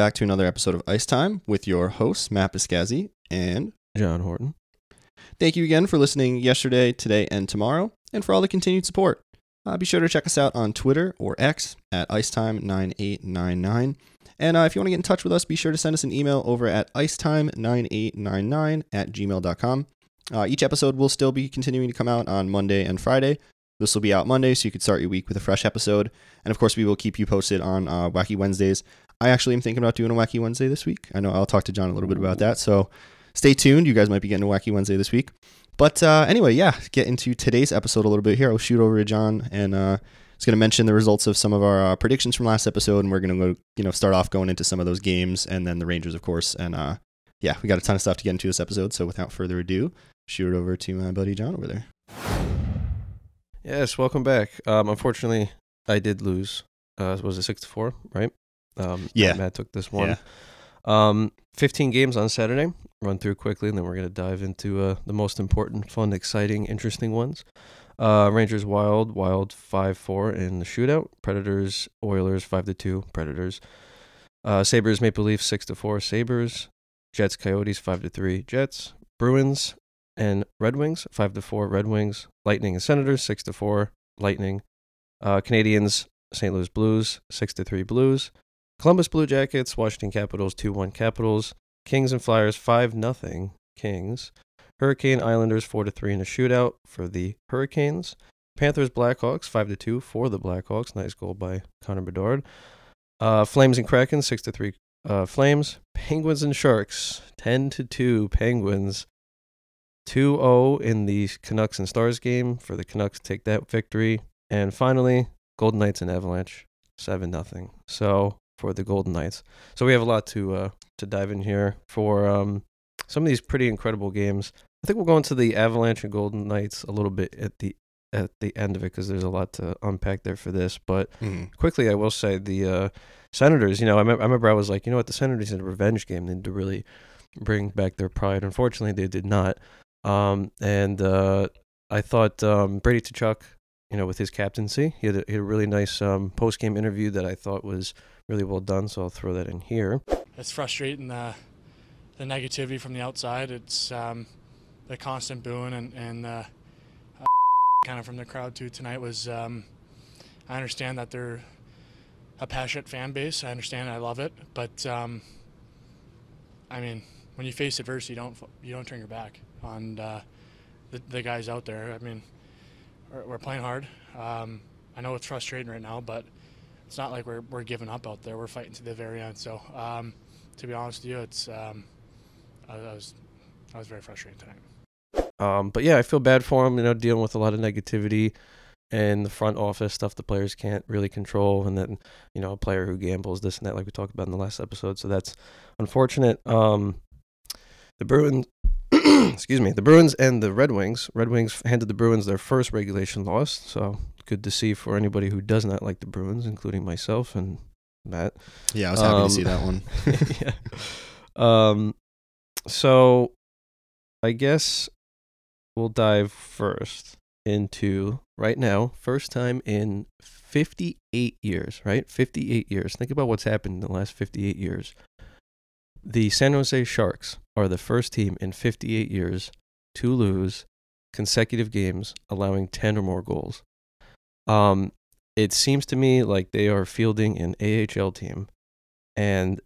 Hello, and welcome back to another episode of Ice Time with your hosts, Matt Biscazzi, and John Horton. thank you again for listening yesterday, today, and tomorrow, and for all the continued support. Uh, be sure to check us out on Twitter or X at Icetime9899. And uh, if you want to get in touch with us, be sure to send us an email over at icetime9899 at gmail.com. Uh, each episode will still be continuing to come out on Monday and Friday. This will be out Monday, so you could start your week with a fresh episode. And of course, we will keep you posted on uh, Wacky Wednesdays. I actually am thinking about doing a Wacky Wednesday this week. I know I'll talk to John a little bit about that. So stay tuned. You guys might be getting a Wacky Wednesday this week. But uh, anyway, yeah, get into today's episode a little bit here. I'll shoot over to John and uh, it's going to mention the results of some of our uh, predictions from last episode, and we're going to go, you know, start off going into some of those games, and then the Rangers, of course. And uh, yeah, we got a ton of stuff to get into this episode. So without further ado, shoot it over to my buddy John over there. Yes, welcome back. Um, unfortunately, I did lose. Uh, was it six to four? Right. Um, Yeah. Matt took this one. Um, 15 games on Saturday. Run through quickly, and then we're gonna dive into uh, the most important, fun, exciting, interesting ones. Uh, Rangers Wild, Wild five four in the shootout. Predators Oilers five to two. Predators. Uh, Sabres Maple Leafs six to four. Sabres. Jets Coyotes five to three. Jets. Bruins and Red Wings five to four. Red Wings. Lightning and Senators six to four. Lightning. Uh, Canadiens St. Louis Blues six to three. Blues. Columbus Blue Jackets, Washington Capitals 2 1 Capitals, Kings and Flyers 5 0 Kings, Hurricane Islanders 4 3 in a shootout for the Hurricanes, Panthers Blackhawks 5 2 for the Blackhawks, nice goal by Connor Bedard, uh, Flames and Kraken 6 3 uh, Flames, Penguins and Sharks 10 2 Penguins, 2 0 in the Canucks and Stars game for the Canucks to take that victory, and finally Golden Knights and Avalanche 7 0 So for the Golden Knights. So we have a lot to uh, to dive in here for um, some of these pretty incredible games. I think we'll go into the Avalanche and Golden Knights a little bit at the at the end of it because there's a lot to unpack there for this. But Mhm. quickly, I will say the uh, Senators. You know, I, me- I remember I was like, you know what, the Senators in a revenge game they need to really bring back their pride. Unfortunately, they did not. Um, and uh, I thought um, Brady Tkachuk, you know, with his captaincy, he had a, he had a really nice um, post game interview that I thought was really well done. So I'll throw that in here. it's frustrating the the negativity from the outside. It's um, the constant booing and and uh, uh, kind of from the crowd too tonight was. Um, I understand that they're a passionate fan base. I understand. I love it, but um, I mean, when you face adversity, you don't you don't turn your back on uh, the the guys out there. I mean, we're, we're playing hard. Um, I know it's frustrating right now, but it's not like we're, we're giving up out there. We're fighting to the very end. So, um, to be honest with you, it's um, I, I was I was very frustrated tonight. Um, but yeah, I feel bad for him. You know, dealing with a lot of negativity and the front office stuff the players can't really control, and then you know a player who gambles this and that, like we talked about in the last episode. So that's unfortunate. Um, the Bruins, excuse me, the Bruins and the Red Wings. Red Wings handed the Bruins their first regulation loss, so good to see for anybody who does not like the Bruins, including myself and Matt. Yeah, I was happy to Um, see that one. yeah. Um, so I guess we'll dive first into right now, first time in 58 years, right? 58 years. Think about what's happened in the last 58 years. The San Jose Sharks are the first team in 58 years to lose consecutive games, allowing 10 or more goals. Um, it seems to me like they are fielding an AHL team, and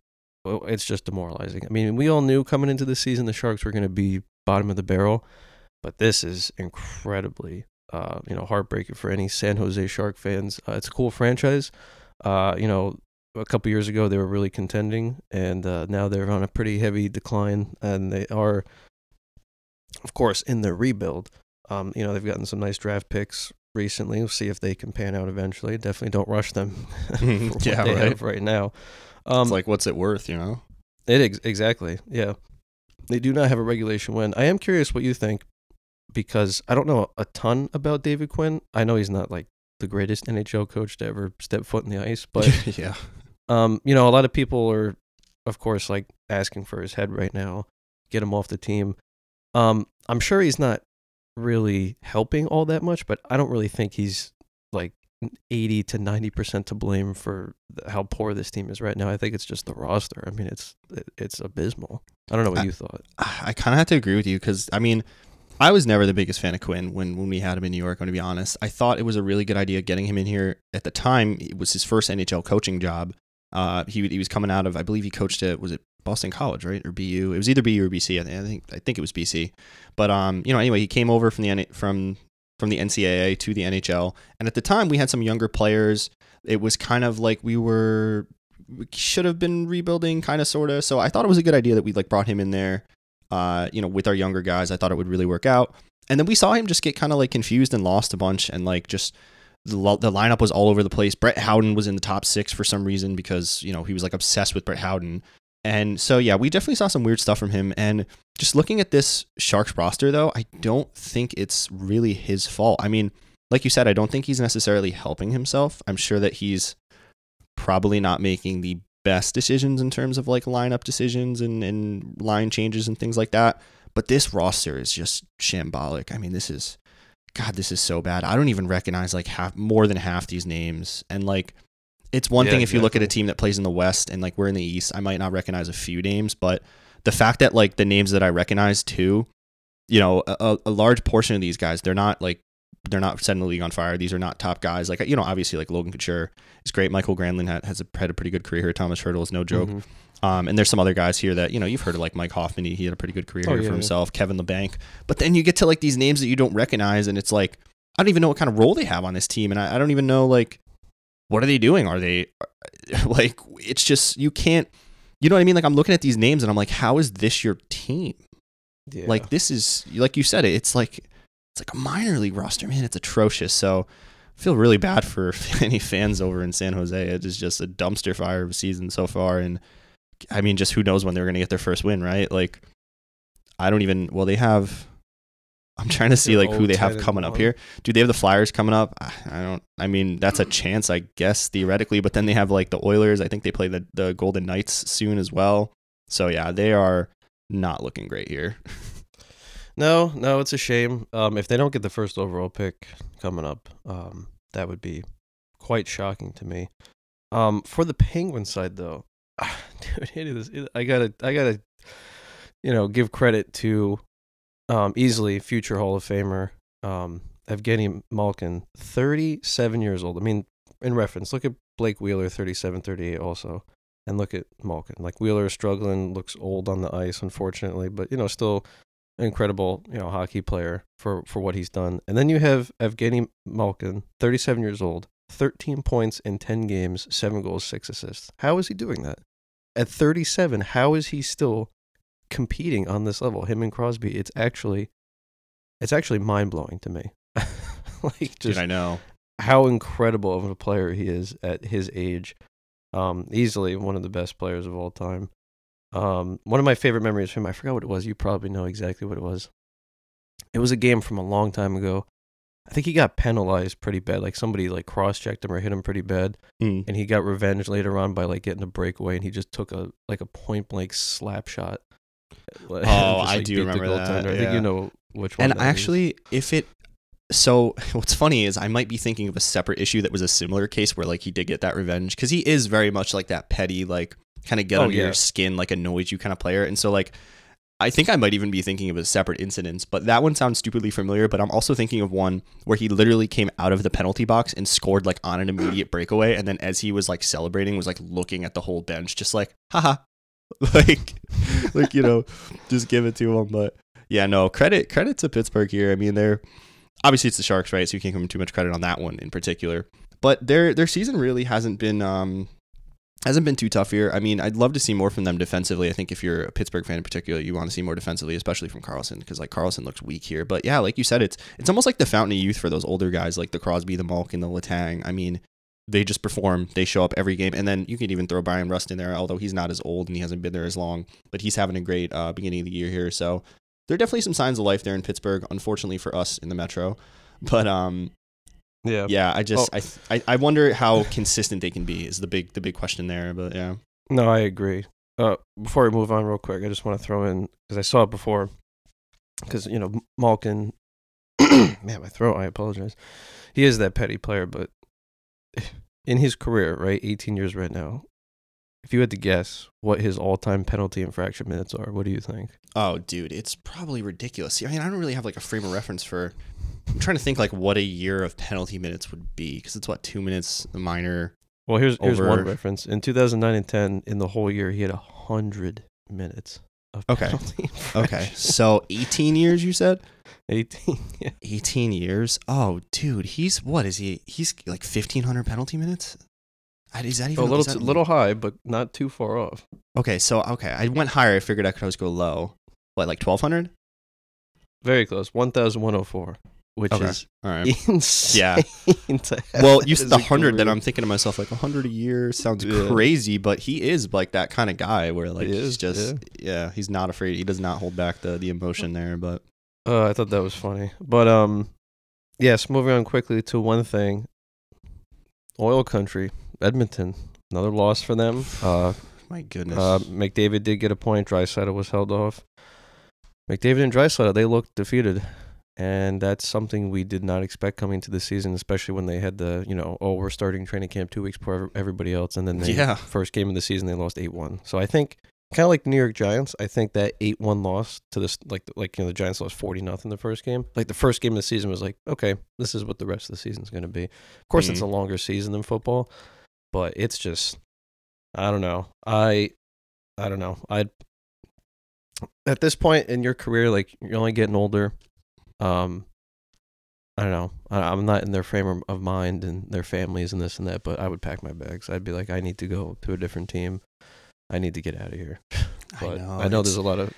it's just demoralizing. I mean, we all knew coming into the season the Sharks were going to be bottom of the barrel, but this is incredibly, uh, you know, heartbreaking for any San Jose Shark fans. Uh, it's a cool franchise. Uh, you know, a couple years ago they were really contending, and uh, now they're on a pretty heavy decline, and they are, of course, in their rebuild. Um, you know, they've gotten some nice draft picks recently. We'll see if they can pan out eventually. Definitely don't rush them. Yeah, right. right now. Um, it's like, what's it worth, you know? it ex- exactly. Yeah. They do not have a regulation win. I am curious what you think because I don't know a ton about David Quinn. I know he's not like the greatest NHL coach to ever step foot in the ice, but yeah. Um, you know, a lot of people are of course like asking for his head right now, get him off the team. Um, I'm sure he's not really helping all that much, but I don't really think he's like eighty to ninety percent to blame for the, how poor this team is right now. I think it's just the roster. I mean, it's it, it's abysmal. I don't know what I- you thought. I kind of have to agree with you because I mean, I was never the biggest fan of Quinn when when we had him in New York. I'm going to be honest. I thought it was a really good idea getting him in here at the time. It was his first NHL coaching job. Uh, he he was coming out of I believe he coached at was it Boston College right or BU? It was either BU or BC. I think I think, it was BC. But um, you know, anyway, he came over from the from from the NCAA to the NHL, and at the time we had some younger players. It was kind of like we were we should have been rebuilding, kind of sorta. So I thought it was a good idea that we like brought him in there uh, you know, with our younger guys. I thought it would really work out. And then we saw him just get kind of like confused and lost a bunch, and like just the, lineup was all over the place. Brett Howden was in the top six for some reason because you know he was like obsessed with Brett Howden. And so yeah, we definitely saw some weird stuff from him. And just looking at this Sharks roster though, I don't think it's really his fault. I mean, like you said, I don't think he's necessarily helping himself. I'm sure that he's probably not making the best decisions in terms of like lineup decisions and, and line changes and things like that. But this roster is just shambolic. I mean, this is God, this is so bad. I don't even recognize like half more than half these names. And like it's one Yeah, thing if you look at a team that plays in the West and like we're in the East, I might not recognize a few names, but the fact that like the names that I recognize too, you know, a, a large portion of these guys, they're not like they're not setting the league on fire. These are not top guys. Like you know, obviously like Logan Couture is great. Mikael Granlund had, has a, had a pretty good career here. Tomas Hertl is no joke. Mhm. Um, and there's some other guys here that you know you've heard of like Mike Hoffman. He, he had a pretty good career Oh, here yeah, for yeah. himself. Kevin Labanc. But then you get to like these names that you don't recognize, and it's like I don't even know what kind of role they have on this team, and I, I don't even know like what are they doing? Are they like it's just you can't. You know what I mean? Like I'm looking at these names and I'm like, how is this your team? Yeah. Like this is like you said it. It's like it's like a minor league roster, man. It's atrocious. So I feel really bad for any fans over in San Jose. It is just a dumpster fire of a season so far, and I mean, just who knows when they're going to get their first win, right? Like I don't even. Well, they have. I'm trying to see like who they have coming up here. Do they have the Flyers coming up? I I don't. I mean, that's a chance, I guess theoretically. But then they have like the Oilers. I think they play the the Golden Knights soon as well. So yeah, they are not looking great here. No, no, it's a shame. Um, if they don't get the first overall pick coming up, um, that would be quite shocking to me. Um, for the Penguin side, though, dude, it is. It, I gotta, I gotta, you know, give credit to um, easily future Hall of Famer um, Evgeny Malkin, 37 years old. I mean, in reference, look at Blake Wheeler, 37, 38 also. And look at Malkin. Like Wheeler is struggling, looks old on the ice, unfortunately, but you know, still incredible, you know, hockey player for for what he's done. And then you have Evgeny Malkin, 37 years old, 13 points in 10 games, 7 goals, 6 assists. How is he doing that? At 37, how is he still competing on this level? Him and Crosby, it's actually it's actually mind-blowing to me. like Dude, just I know. how incredible of a player he is at his age. Um, easily one of the best players of all time. Um, one of my favorite memories from him, I forgot what it was. You probably know exactly what it was. It was a game from a long time ago. I think he got penalized pretty bad. Like somebody like cross checked him or hit him pretty bad, Mm. and he got revenge later on by like getting a breakaway, and he just took a like a point blank slap shot. Oh, I do remember that, I think you know which one. And that is. actually, if it so what's funny is I might be thinking of a separate issue that was a similar case where like he did get that revenge because he is very much like that petty like kind of get Oh, under yeah. your skin like annoys you kind of player and so like I think I might even be thinking of a separate incident but that one sounds stupidly familiar but I'm also thinking of one where he literally came out of the penalty box and scored like on an immediate breakaway and then as he was like celebrating was like looking at the whole bench just like haha like like you know just give it to him but yeah no credit credit to Pittsburgh here I mean they're obviously it's the Sharks, right? So you can't give them too much credit on that one in particular. But their their season really hasn't been um hasn't been too tough here. I mean, I'd love to see more from them defensively. I think if you're a Pittsburgh fan in particular, you want to see more defensively, especially from Karlsson, because like Karlsson looks weak here. But yeah, like you said, it's it's almost like the fountain of youth for those older guys, like the Crosby, the Malk, and the Letang. I mean, they just perform. They show up every game, and then you could even throw Bryan Rust in there, although he's not as old and he hasn't been there as long. But he's having a great uh, beginning of the year here. So there are definitely some signs of life there in Pittsburgh. Unfortunately for us in the Metro, but um, yeah, yeah, I just I, I I wonder how consistent they can be is the big the big question there. But yeah, No, I agree. Uh, before we move on, real quick, I just want to throw in because I saw it before. Because you know Malkin, man, my throat. I apologize. He is that petty player, but in his career, right, 18 years right now. If you had to guess what his all-time penalty infraction minutes are, what do you think? Oh, dude, it's probably ridiculous. I mean, I don't really have like a frame of reference for. I'm trying to think like what a year of penalty minutes would be because it's what two minutes a minor. Well, here's here's one reference. In 2009 and 10, in the whole year, he had 100 minutes of Okay. penalty Okay, so 18 years you said. 18. Yeah. 18 years. Oh, dude, he's what is he? He's like 1500 penalty minutes. Is that even A little that- little high, but not too far off. Okay, so okay, I went higher. I figured I could always go low. What, like 1200? Very close. 1,104, which Okay. is All right. insane. Yeah. Well, you said the hundred. Then. I'm thinking to myself, like hundred a year sounds Yeah. crazy, but he is like that kind of guy where like He he's just yeah. he's not afraid. He does not hold back the the emotion there. But Uh, I thought that was funny. But um, yes. Moving on quickly to one thing. Oil country, Edmonton, another loss for them. Uh, my goodness, uh, McDavid did get a point. Draisaitl was held off. McDavid and Draisaitl, they looked defeated, and that's something we did not expect coming into the season, especially when they had the you know oh we're starting training camp two weeks before everybody else, and then they Yeah. first game of the season they lost eight one. So I think kind of like the New York Giants, I think that eight one loss to this like like you know the Giants lost forty nothing the first game. Like the first game of the season was like okay this is what the rest of the season's going to be. Of course, it's a longer season than football, but it's just I don't know. I I don't know. I at this point in your career, like you're only getting older. Um, I don't know. I, I'm not in their frame of- mind and their families and this and that, but I would pack my bags. I'd be like, I need to go to a different team. I need to get out of here. But I know, there's a lot of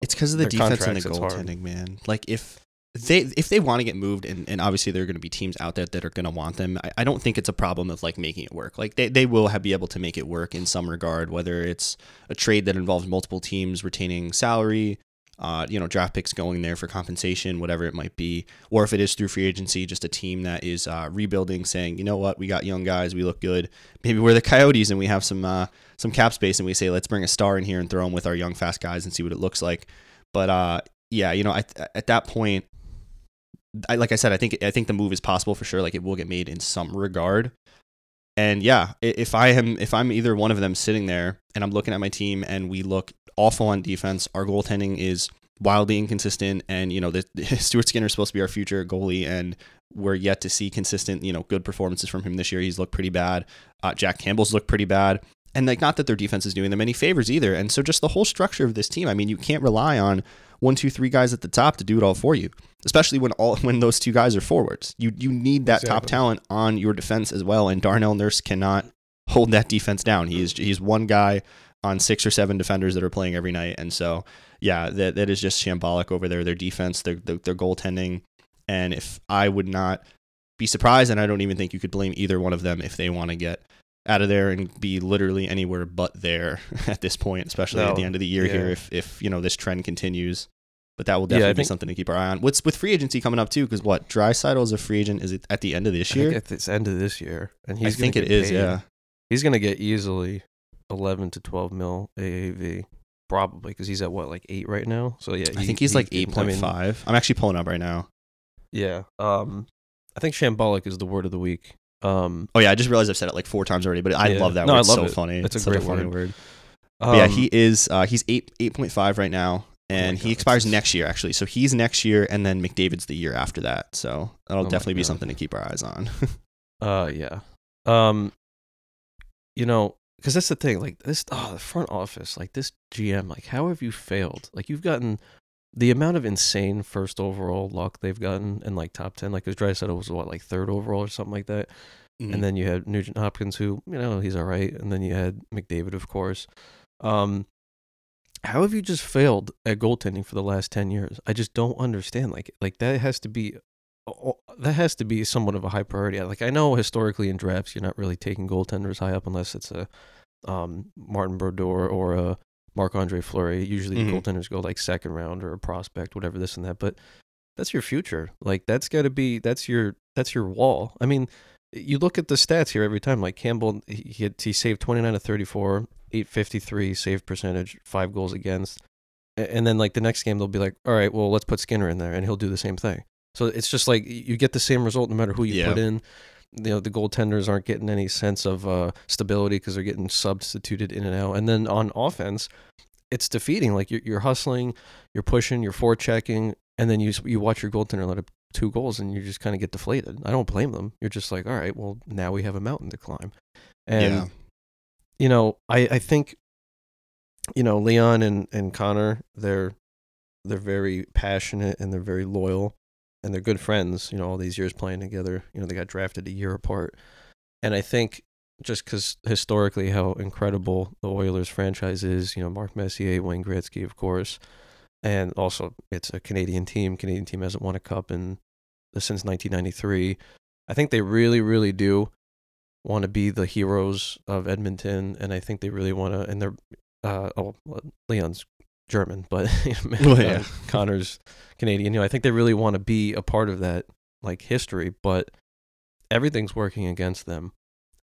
It's because of the defense and the contracts, it's hard. goaltending, man. Like if they if they want to get moved, and, and obviously there are going to be teams out there that are going to want them. I, I don't think it's a problem of like making it work. Like they, they will have, be able to make it work in some regard, whether it's a trade that involves multiple teams retaining salary, uh, you know, draft picks going there for compensation, whatever it might be, or if it is through free agency, just a team that is uh, rebuilding, saying, you know what, we got young guys, we look good. Maybe we're the Coyotes and we have some uh, some cap space, and we say, let's bring a star in here and throw him with our young fast guys and see what it looks like. But uh, yeah, you know, at, at that point, I, like I said, I think I think the move is possible for sure. Like it will get made in some regard. And yeah, if I am if I'm either one of them sitting there and I'm looking at my team and we look awful on defense, our goaltending is wildly inconsistent, and you know the, Stuart Skinner is supposed to be our future goalie, and we're yet to see consistent, you know, good performances from him this year. He's looked pretty bad. Uh, Jack Campbell's looked pretty bad, and like not that their defense is doing them any favors either. And so just the whole structure of this team, I mean, you can't rely on one, two, three guys at the top to do it all for you, especially when all when those two guys are forwards. You you need that top talent on your defense as well, and Darnell Nurse cannot hold that defense down. He is he's one guy on six or seven defenders that are playing every night, and so yeah, that that is just shambolic over there. Their defense, their their, their goaltending, and if I would not be surprised, and I don't even think you could blame either one of them if they want to get out of there and be literally anywhere but there at this point, especially at the end of the year here. If if you know this trend continues, but that will Yeah, I definitely be something to keep our eye on. What's with free agency coming up too? Because what Draisaitl is a free agent? Is it at the end of this I think year? at the end of this year, and I he's think gonna it is. paid. Yeah. he's gonna get easily eleven to twelve mil AAV, probably because he's at what like eight right now. So yeah, I think he's he like eight point five. I point mean, five. I'm actually pulling up right now. Yeah. Um, I think shambolic is the word of the week. Um, Oh yeah, I just realized I've said it like four times already, but I Yeah. love that No, word. I It's love so it. funny. It's a such great funny word. word. But yeah, um, he is. Uh, he's eight eight point five right now, and God, he expires next year actually. So he's next year, and then McDavid's the year after that. So that'll Oh definitely be something to keep our eyes on. Uh, yeah. Um, you know, because that's the thing. Like this, oh, the front office, like this GM, like how have you failed? Like you've gotten the amount of insane first overall luck they've gotten and like top ten. Like, as Draisaitl was what like third overall or something like that. Mhm. And then you had Nugent Hopkins, who you know he's all right, and then you had McDavid, of course. Um, how have you just failed at goaltending for the last ten years? I just don't understand. Like, like that has to be, that has to be somewhat of a high priority. Like, I know historically in drafts, you're not really taking goaltenders high up unless it's a um, Martin Brodeur or a Marc Andre Fleury. Usually, Mhm. goaltenders go like second round or a prospect, whatever this and that. But that's your future. Like, that's got to be that's your that's your wall. I mean you look at the stats here every time. Like Campbell, he he, had, he saved 29 to 34, 853 save percentage, five goals against. And then like the next game, they'll be like, all right, well, let's put Skinner in there and he'll do the same thing. So it's just like you get the same result no matter who you Yeah. put in. you know the goaltenders aren't getting any sense of uh, stability because they're getting substituted in and out. And then on offense, it's defeating. Like you're, you're hustling, you're pushing, you're forechecking, and then you you watch your goaltender let up two goals, and you just kind of get deflated. I don't blame them. You're just like, all right, well now we have a mountain to climb, and Yeah. You know I I think you know Leon and and Connor they're they're very passionate and they're very loyal and they're good friends. You know all these years playing together. You know they got drafted a year apart, and I think just because historically how incredible the Oilers franchise is, you know, Mark Messier, Wayne Gretzky, of course, and also it's a Canadian team. Canadian team hasn't won a cup in since 1993. I think they really, really do want to be the heroes of Edmonton, and I think they really want to. And they're uh, oh, Leon's German, but Well, yeah. uh, Connor's Canadian. You know, I think they really want to be a part of that like history, but everything's working against them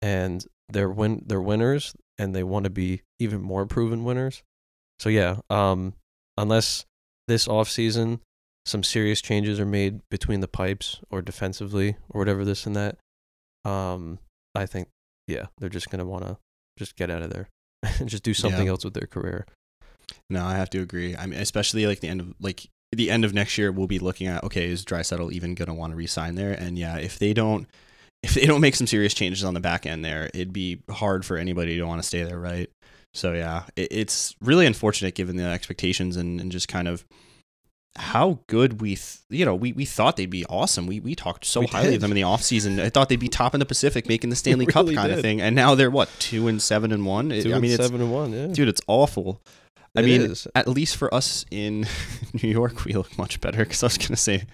and they're win they're winners and they want to be even more proven winners. So yeah, um unless this off season some serious changes are made between the pipes or defensively or whatever this and that, um I think yeah, they're just going to want to just get out of there and just do something Yeah. else with their career. No, I have to agree. I mean, especially like the end of like the end of next year, we'll be looking at okay, is Draisaitl even gonna want to resign there? And yeah, if they don't, if they don't make some serious changes on the back end there, it'd be hard for anybody to want to stay there, right? So yeah, it, it's really unfortunate given the expectations and, and just kind of how good we th- you know we, we thought they'd be awesome we we talked so We highly did. of them in the offseason i thought they'd be top in the pacific making the stanley cup really kind of thing and now they're what two and seven and one Two i and mean seven and one, yeah. dude it's awful I It mean, is. at least for us in New York, we look much better. Because I was gonna say,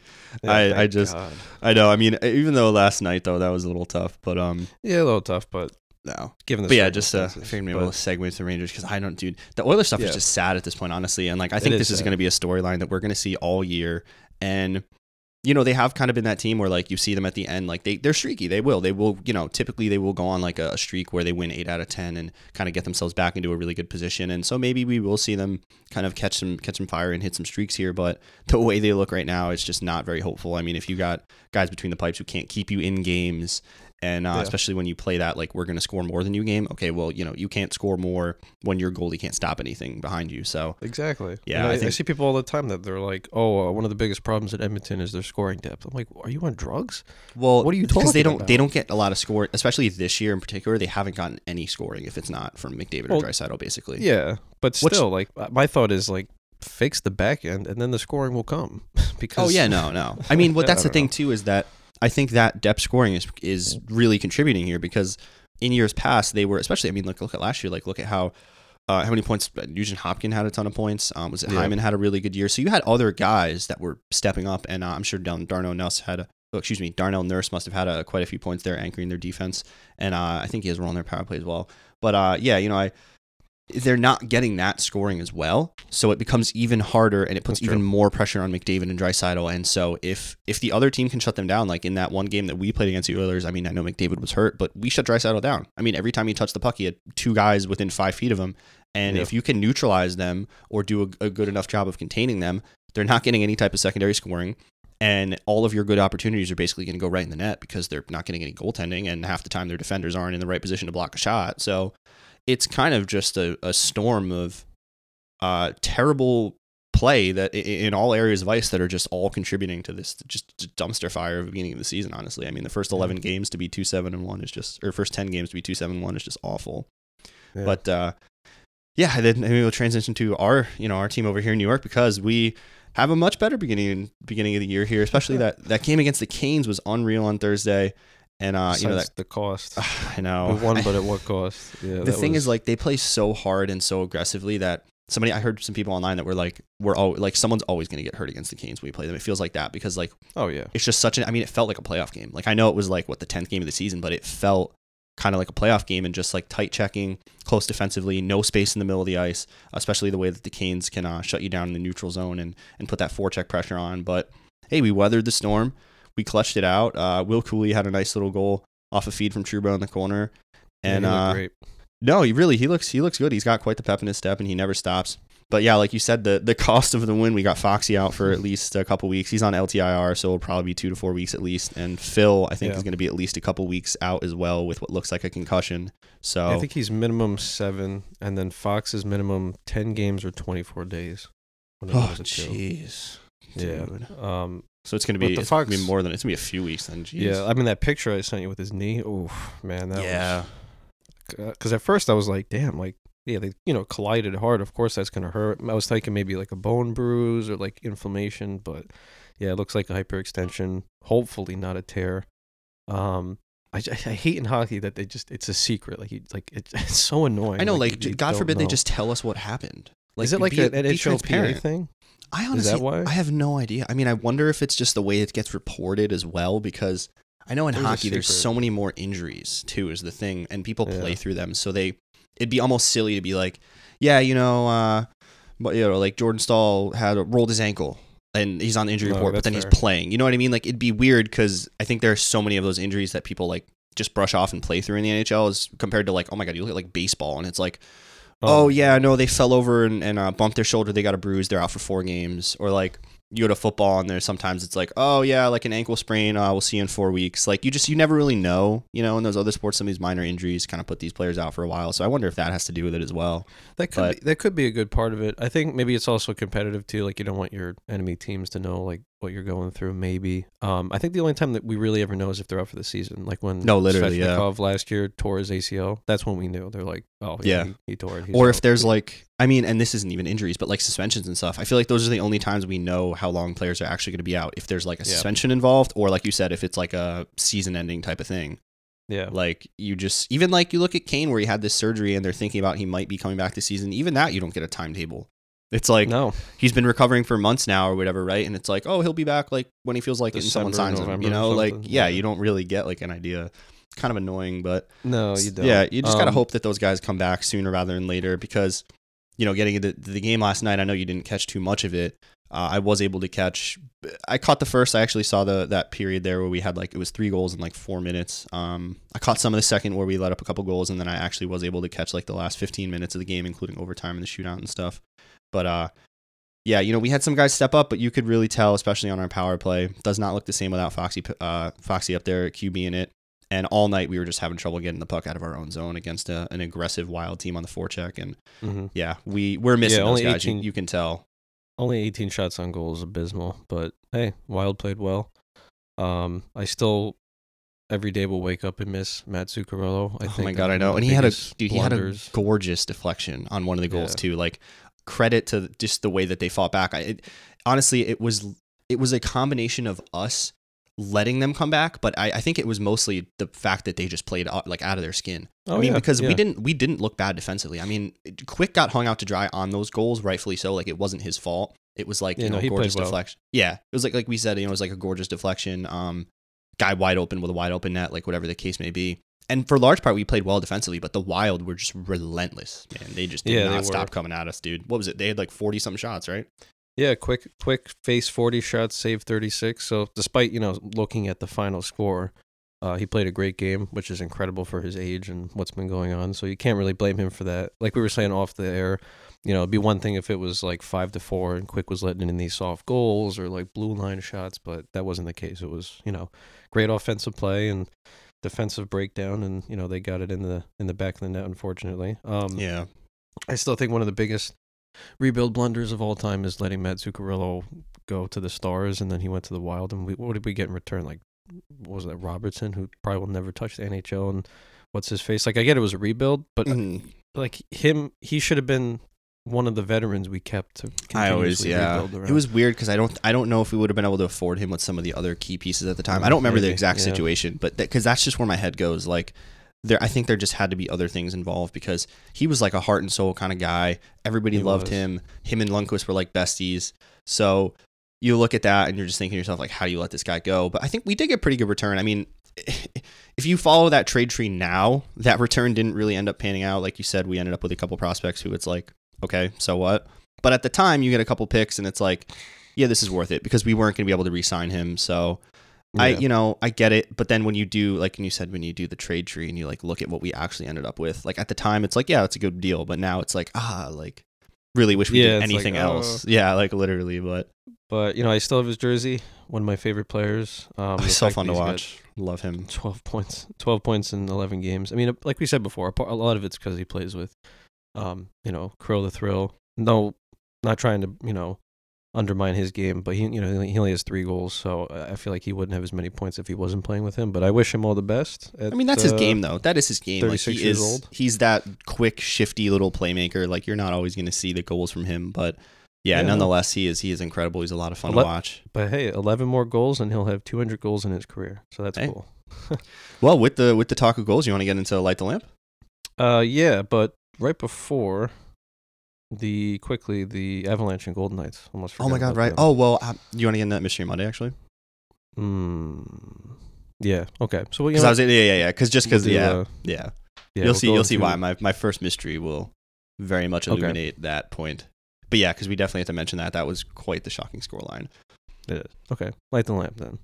Yeah, I- I just- God. I know. I mean, even though last night though that was a little tough, but um, yeah, a little tough, but no. given the But yeah, just uh, circumstances, figured maybe we'll segue to the Rangers because I don't, dude. The Oilers stuff Yeah. is just sad at this point, honestly. And like, I think is this is going to be a storyline that we're going to see all year. And you know, they have kind of been that team where like you see them at the end, like they they're streaky. They will, they will, you know, typically they will go on like a, a streak where they win eight out of ten and kind of get themselves back into a really good position. And so maybe we will see them kind of catch some catch some fire and hit some streaks here. But the way they look right now, it's just not very hopeful. I mean, if you got guys between the pipes who can't keep you in games. And uh, Yeah. especially when you play that, like we're going to score more than you game. Okay, well, you know, you can't score more when your goalie can't stop anything behind you. So Exactly. Yeah, I I, I see people all the time that they're like, "Oh, uh, one of the biggest problems at Edmonton is their scoring depth." I'm like, "Are you on drugs?" Well, What are you talking because they don't they don't get a lot of score, especially this year in particular. They haven't gotten any scoring if it's not from McDavid Well, or Draisaitl, basically. Yeah, but still, like uh, my thought is like fix the back end, and then the scoring will come. because Oh yeah, no, no. I mean, what that's the thing know. too is that I think that depth scoring is is really contributing here because in years past they were especially. I mean, look look at last year. Like look at how. Uh, how many points? Nugent Hopkins had a ton of points. Um, was it Yeah. Hyman had a really good year? So you had other guys that were stepping up, and uh, I'm sure Dar- Darnell Nurse had a. Oh, excuse me, Darnell Nurse must have had a, quite a few points there, anchoring their defense, and uh, I think he has a role in their power play as well. But uh, yeah, you know, I they're not getting that scoring as well, so it becomes even harder, and it puts That's true. even more pressure on McDavid and Draisaitl. And so if if the other team can shut them down, like in that one game that we played against the Oilers, I mean, I know McDavid was hurt, but we shut Draisaitl down. I mean, every time he touched the puck, he had two guys within five feet of him, and Yeah. if you can neutralize them or do a, a good enough job of containing them, they're not getting any type of secondary scoring. And all of your good opportunities are basically going to go right in the net because they're not getting any goaltending, and half the time their defenders aren't in the right position to block a shot. So it's kind of just a, a storm of uh, terrible play that in all areas of ice that are just all contributing to this just dumpster fire of the beginning of the season. Honestly, I mean, the first eleven games to be two seven and one is just, or first ten games to be two seven one is just awful. Yeah. But uh, yeah, then maybe we'll transition to our you know our team over here in New York because we have a much better beginning beginning of the year here. Especially that that game against the Canes was unreal on Thursday, and uh, you know that the cost. I know we won, but at what cost? Yeah. the thing was- is like they play so hard and so aggressively that somebody I heard some people online that were like we're all like someone's always going to get hurt against the Canes when we play them. It feels like that because like oh yeah, it's just such an I mean it felt like a playoff game. Like I know it was like what the 10th game of the season, but it felt kind of like a playoff game and just like tight checking, close defensively, no space in the middle of the ice, especially the way that the Canes can uh, shut you down in the neutral zone and and put that forecheck pressure on. But hey, we weathered the storm. We clutched it out. Uh, Will Cuylle had a nice little goal off a feed from Trouba in the corner. Yeah, And he uh, great. no, he really he looks he looks good. He's got quite the pep in his step, and he never stops. but yeah, like you said, the the cost of the win, we got Foxy out for at least a couple weeks. He's on LTIR, so it'll probably be two to four weeks at least. And Phil, I think, Yeah. is going to be at least a couple weeks out as well with what looks like a concussion. So I think he's minimum seven, and then Fox is minimum ten games or twenty four days. Oh jeez, Yeah. Um. So it's going to But be it's gonna be more than it's going to be a few weeks then. Jeez. Yeah. I mean that picture I sent you with his knee. Oh man, that yeah. was. Because at first I was like, damn, like yeah, they you know collided hard. Of course that's gonna hurt. I was thinking maybe like a bone bruise or like inflammation, but yeah, it looks like a hyperextension. Hopefully not a tear. Um. I, I hate in hockey that they just it's a secret like you like it, it's so annoying. I know, you- like, you God forbid they just tell us what happened. Like, is it like be, an be NHLPA thing? I Is honestly, that why? I have no idea. I mean, I wonder if it's just the way it gets reported as well, because I know in There's hockey there's so many more injuries too, is the thing, and people play Yeah. through them. So they, it'd be almost silly to be like, yeah, you know, uh, but you know, like Jordan Staal had rolled his ankle. And he's on the injury No, report, but then fair. he's playing. You know what I mean? Like it'd be weird because I think there are so many of those injuries that people like just brush off and play through in the NHL as compared to like, oh my god, you look at like baseball and it's like, oh yeah, no, they fell over and, and uh, bumped their shoulder. They got a bruise. They're out for four games. Or like you go to football and there's sometimes it's like, oh yeah, like an ankle sprain. Uh, we'll see you in four weeks. Like you just you never really know. You know, in those other sports, some of these minor injuries kind of put these players out for a while. So I wonder if that has to do with it as well. That could But- be, that could be a good part of it. I think maybe it's also competitive too. Like you don't want your enemy teams to know like what you're going through. Maybe. Um, I think the only time that we really ever know is if they're out for the season. Like when No, literally, yeah. Last year tore his ACL. That's when we knew. They're like, oh yeah, Yeah. he, he tore it. He's or if there's like, I mean, and this isn't even injuries, but like suspensions and stuff. I feel like those are the only times we know how long players are actually going to be out. If there's like a Yeah. suspension involved, or like you said, if it's like a season-ending type of thing. yeah, Like you just even like you look at Kane where he had this surgery and they're thinking about he might be coming back this season. Even that you don't get a timetable. It's like no, he's been recovering for months now or whatever, right? And it's like, oh, he'll be back like when he feels like it and someone December, signs him. November You know, like yeah, you don't really get like an idea. It's kind of annoying, but no, you don't. yeah, you just gotta Um, hope that those guys come back sooner rather than later because you know, getting into the game last night, I know you didn't catch too much of it. Uh, I was able to catch. I caught the first. I actually saw the that period there where we had like it was three goals in like four minutes. Um, I caught some of the second where we let up a couple goals, and then I actually was able to catch like the last fifteen minutes of the game, including overtime and the shootout and stuff. But uh, yeah, you know, we had some guys step up, but you could really tell, especially on our power play, does not look the same without Foxy. Uh, Foxy up there, QB in it. And all night we were just having trouble getting the puck out of our own zone against a, an aggressive wild team on the forecheck. And mhm. yeah, we we're missing Yeah, those guys. You, 18 you can tell. Only 18 shots on goal is abysmal, but hey, Wild played well. Um, I still every day will wake up and miss Matt Zuccarello. I oh think my god, I know. And he had a dude. He had a gorgeous deflection on one of the goals Yeah. too. Like credit to just the way that they fought back. I it, honestly, it was it was a combination of us letting them come back, but I, I think it was mostly the fact that they just played out, like out of their skin. Oh, I mean, yeah, because we didn't we didn't look bad defensively. I mean, Quick got hung out to dry on those goals, rightfully so. Like it wasn't his fault. It was like Yeah, you no, know he played gorgeous well. deflection. Yeah, it was like like we said, you know, it was like a gorgeous deflection. Um, guy wide open with a wide open net, like whatever the case may be. And for large part, we played well defensively, but the Wild were just relentless. Man, they just did Yeah, not stop coming at us, dude. What was it? They had like forty some shots, right? Yeah, quick, quick face 40 shots, save 36. So despite you know looking at the final score, uh, he played a great game, which is incredible for his age and what's been going on. So you can't really blame him for that. Like we were saying off the air, you know, it'd be one thing if it was like five to four and Quick was letting in these soft goals or like blue line shots, but that wasn't the case. It was you know great offensive play and defensive breakdown, and you know they got it in the in the back of the net. Unfortunately, um, Yeah, I still think one of the biggest rebuild blunders of all time is letting Matt Zuccarello go to the Stars, and then he went to the Wild. And we, what did we get in return? Like, what was that Robertson, who probably will never touch the NHL? And what's his face? Like, I get it was a rebuild, but Mhm. like him, he should have been one of the veterans we kept to I always yeah. rebuild around. It was weird because I don't I don't know if we would have been able to afford him with some of the other key pieces at the time. I don't remember the exact yeah. situation, but because that's just where my head goes. Like there, I think there just had to be other things involved because he was like a heart and soul kind of guy. Everybody He loved was. him. Him and Lundqvist were like besties. So you look at that and you're just thinking to yourself like, how do you let this guy go? But I think we did get pretty good return. I mean. If you follow that trade tree now, that return didn't really end up panning out. Like you said, we ended up with a couple prospects who it's like, okay, so what? But at the time, you get a couple picks, and it's like, yeah, this is worth it because we weren't going to be able to re-sign him. So I, you know, I get it. But then when you do, like, and you said, when you do the trade tree and you like look at what we actually ended up with, like at the time, it's like, yeah, it's a good deal. But now it's like, ah, like really wish we Yeah, did it's like, anything oh. else. Yeah, like literally, but But you know, I still have his jersey. One of my favorite players. Um, it's so fun to watch. Love him. 12 points 12 points in 11 games i mean like we said before a lot of it's because he plays with um you know Kirill the thrill no not trying to you know undermine his game but he you know he only has three goals so i feel like he wouldn't have as many points if he wasn't playing with him but i wish him all the best I mean, that's his uh, game though. That is his game. Like 36 he years is. old. He's that quick, shifty little playmaker. Like you're not always going to see the goals from him, but yeah, Yeah, nonetheless, he is. He is incredible. He's a lot of fun Ele- to watch. but hey 11 more goals and he'll have 200 goals in his career so that's Hey. cool Well, with the with the talk of goals, you want to get into light the lamp? uh yeah but right before the quickly the avalanche and golden knights almost Oh my God! Right. them. Oh well, uh, you want to get into that mystery Monday actually? Mm, yeah. Okay. So well, Because I was yeah yeah yeah. Because just we'll because yeah uh, yeah yeah, you'll we'll see you'll see why my my first mystery will very much Okay. illuminate that point. But yeah, because we definitely have to mention that that was quite the shocking scoreline. It is. Okay. Light the lamp then.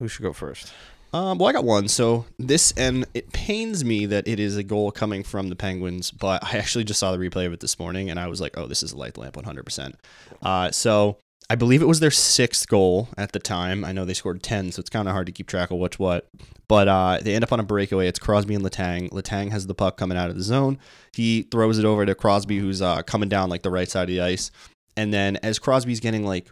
Who should go first? Um, well, I got one. So this, and it pains me that it is a goal coming from the Penguins, but I actually just saw the replay of it this morning, and I was like, oh, this is a light lamp 100%. Uh, so I believe it was their sixth goal at the time. I know they scored 10, so it's kind of hard to keep track of what's what. But uh, they end up on a breakaway. It's Crosby and Letang. Letang has the puck coming out of the zone. He throws it over to Crosby, who's uh, coming down like the right side of the ice. And then as Crosby's getting like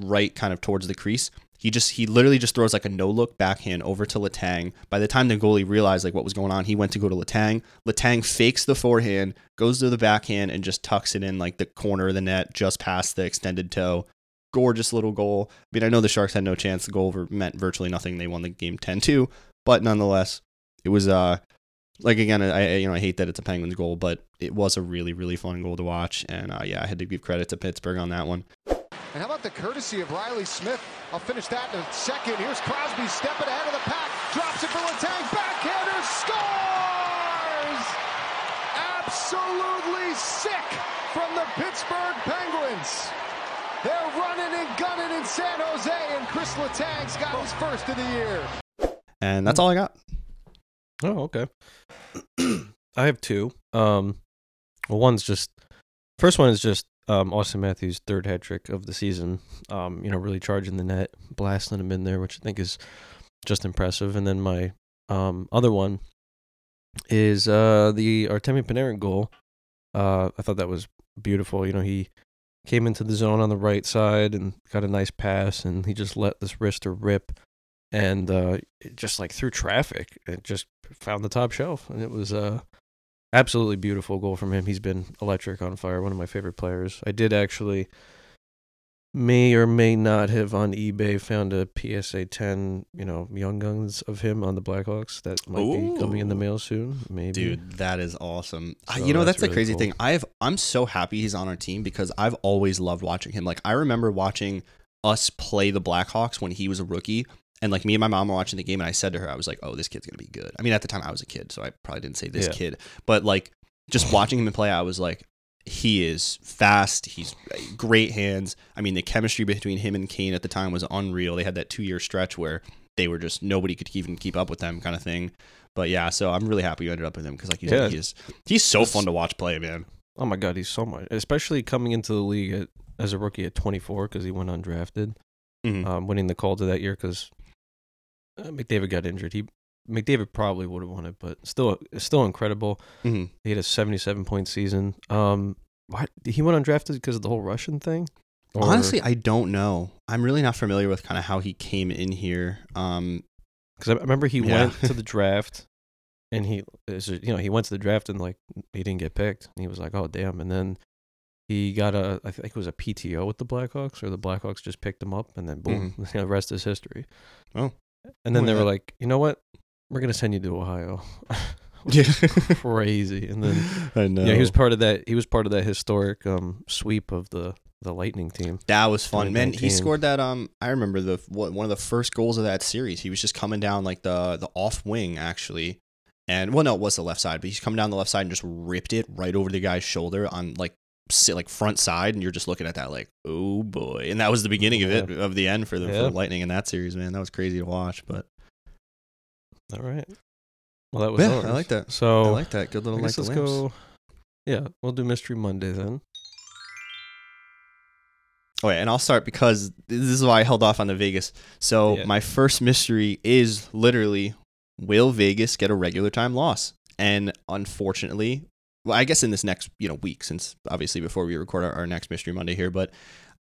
right kind of towards the crease, he just he literally just throws like a no look backhand over to Letang. By the time the goalie realized like what was going on, he went to go to Letang. Letang fakes the forehand, goes to the backhand, and just tucks it in like the corner of the net, just past the extended toe. Gorgeous little goal. I mean, I know the Sharks had no chance. The goal meant virtually nothing. They won the game 10-2, but nonetheless, it was uh like again, I you know I hate that it's a Penguins goal, but it was a really really fun goal to watch, and uh, yeah, I had to give credit to Pittsburgh on that one. And how about the courtesy of Reilly Smith? I'll finish that in a second. Here's Crosby stepping ahead of the pack. Drops it for Letang. Backhander scores! Absolutely sick from the Pittsburgh Penguins. They're running and gunning in San Jose, and Chris Letang's got his first of the year. And that's all I got. Oh, okay. I have two. Um, well, one's just first one is just um Auston Matthews' third hat trick of the season. Um, you know, really charging the net, blasting him in there, which I think is just impressive. And then my um other one is uh the Artemi Panarin goal. Uh, I thought that was beautiful. You know, he came into the zone on the right side and got a nice pass, and he just let this wrister rip and uh, just like through traffic, it just found the top shelf, and it was uh, absolutely beautiful goal from him. He's been electric on fire, one of my favorite players. I did actually may or may not have on eBay found a PSA 10, you know, Young Guns of him on the Blackhawks that might be coming in the mail soon. Maybe, Dude, that is awesome. Uh, So you know, that's that's, the really crazy cool. thing. I've I'm so happy he's on our team because I've always loved watching him. Like I remember watching us play the Blackhawks when he was a rookie. And like me and my mom were watching the game and I said to her, I was like, Oh, this kid's gonna be good. I mean, at the time I was a kid, so I probably didn't say this Yeah. kid. But like just watching him play, I was like, he is fast. He's great hands. I mean, the chemistry between him and Kane at the time was unreal. They had that two year stretch where they were just nobody could even keep up with them, kind of thing. But yeah, so I'm really happy you ended up with him because, like you Yeah. he's he's so fun to watch play, man. Oh my god, he's so much, especially coming into the league at, as a rookie at 24 because he went undrafted. Mhm. um, winning the Calder that year because uh, McDavid got injured. He McDavid probably would have won it, but still, still incredible. Mhm. He had a seventy-seven point season. Um, why he went undrafted because of the whole Russian thing? Or- Honestly, I don't know. I'm really not familiar with kind of how he came in here. Um, because I remember he Yeah. went to the draft, and he, you know, he went to the draft and like he didn't get picked. And he was like, oh damn, and then. He got a, I think it was a PTO with the Blackhawks, or the Blackhawks just picked him up, and then boom, the rest is history. Oh. And then they were like, you know what, we're gonna send you to Ohio. yeah, crazy. And then I know. yeah, he was part of that. He was part of that historic um, sweep of the the Lightning team. That was fun, man. He scored that. Um, I remember the what, one of the first goals of that series. He was just coming down like the the off wing actually, and well, no, it was the left side, but he's coming down the left side and just ripped it right over the guy's shoulder on like sit like front side, and you're just looking at that like, oh boy, and that was the beginning of it of the end for the, for Yeah. the Lightning in that series, man. That was crazy to watch, but All right. Well, that was Yeah, I like that. So I like that. Good little guess let's go. Yeah, we'll do Mystery Monday then. Oh, yeah, and I'll start because this is why I held off on the Vegas. So Yeah. my first mystery is literally will Vegas get a regular time loss? And unfortunately, well, I guess in this next you know week, since obviously before we record our, our next Mystery Monday here, but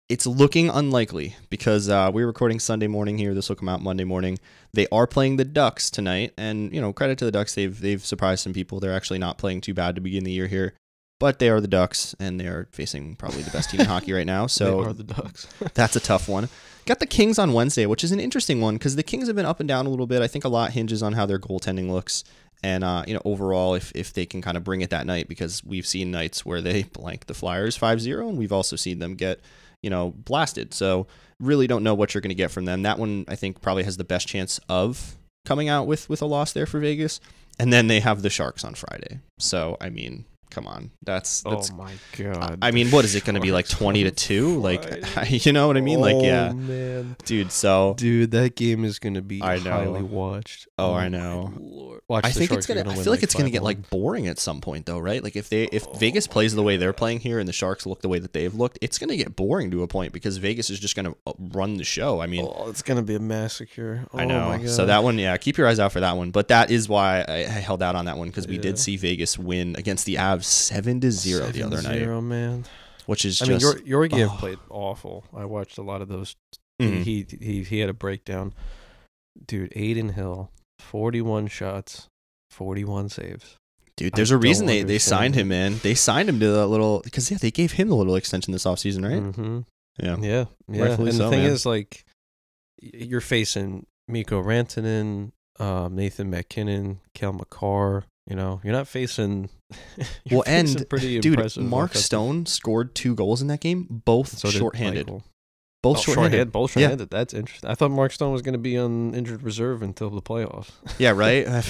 it's looking unlikely because uh, we're recording Sunday morning here. This will come out Monday morning. They are playing the Ducks tonight, and you know credit to the Ducks, they've they've surprised some people. They're actually not playing too bad to begin the year here. But they are the Ducks, and they are facing probably the best team in hockey right now. So they are the Ducks. that's a tough one. Got the Kings on Wednesday, which is an interesting one because the Kings have been up and down a little bit. I think a lot hinges on how their goaltending looks, and uh, you know overall if if they can kind of bring it that night because we've seen nights where they blank the Flyers 5-0 and we've also seen them get you know blasted. So really don't know what you're going to get from them. That one I think probably has the best chance of coming out with with a loss there for Vegas. And then they have the Sharks on Friday. So I mean, come on, that's that's oh my god! I mean, what is it going to be like twenty to two? Like, you know what I mean? Like, Oh, yeah, man, dude. So dude, that game is gonna be I know. highly watched. Oh, I know. Lord. Watch I the think it's Sharks are gonna. I feel like it's gonna 5-1. get like boring at some point, though, right? Like if they if Vegas plays the way they're playing here and the Sharks look the way that they've looked, it's gonna get boring to a point because Vegas is just gonna uh, run the show. I mean, oh, it's gonna be a massacre. I Oh know. my God. So that one, yeah, keep your eyes out for that one. But that is why I, I held out on that one because we Yeah. did see Vegas win against the Avs seven to zero the other night, 7-0, man. which is I just mean, your Georgiev oh. played awful. I watched a lot of those. Mhm. He he he had a breakdown. Dude, Adin Hill, forty-one shots, forty-one saves. Dude, there's a reason they, they signed him, man. They signed him to that little because yeah, they gave him the little extension this offseason, right? Mm-hmm. Yeah. Yeah, yeah. Rightfully and so, the thing man. is, like, you're facing Mikko Rantanen, um, Nathan MacKinnon, Cale Makar. You know, you're not facing. you're Well, and, facing pretty Dude, impressive Mark Stone scored two goals in that game, both So shorthanded. Michael. Both Oh, shorthanded. shorthanded, Both Yeah. shorthanded. That's interesting. I thought Mark Stone was going to be on injured reserve until the playoffs. Yeah, right. I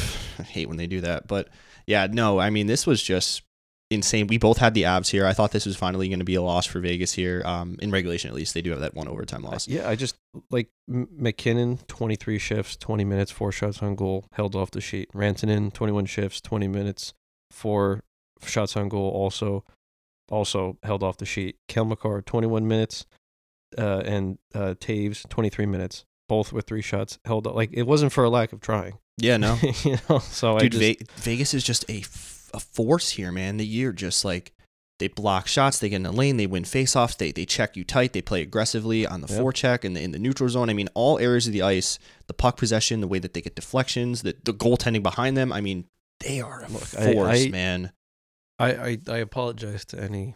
hate when they do that, but yeah, no. I mean, this was just insane. We both had the abs here. I thought this was finally going to be a loss for Vegas here. Um, in regulation, at least, they do have that one overtime loss. Yeah, I just like MacKinnon, 23 shifts, 20 minutes, four shots on goal, held off the sheet. Rantanen, 21 shifts, 20 minutes, four shots on goal, also also held off the sheet. Cale Makar, 21 minutes, uh, and uh, Toews, 23 minutes, both with three shots held. Up. Like it wasn't for a lack of trying, Yeah, no, you know. So I dude, just, Ve- Vegas is just a, f- a force here, man. The year just like they block shots, they get in the lane, they win faceoffs, they they check you tight, they play aggressively on the Yeah. forecheck and the, in the neutral zone. I mean, all areas of the ice, the puck possession, the way that they get deflections, the the goaltending behind them. I mean, they are a Look, I- force, I- man. I, I I apologize to any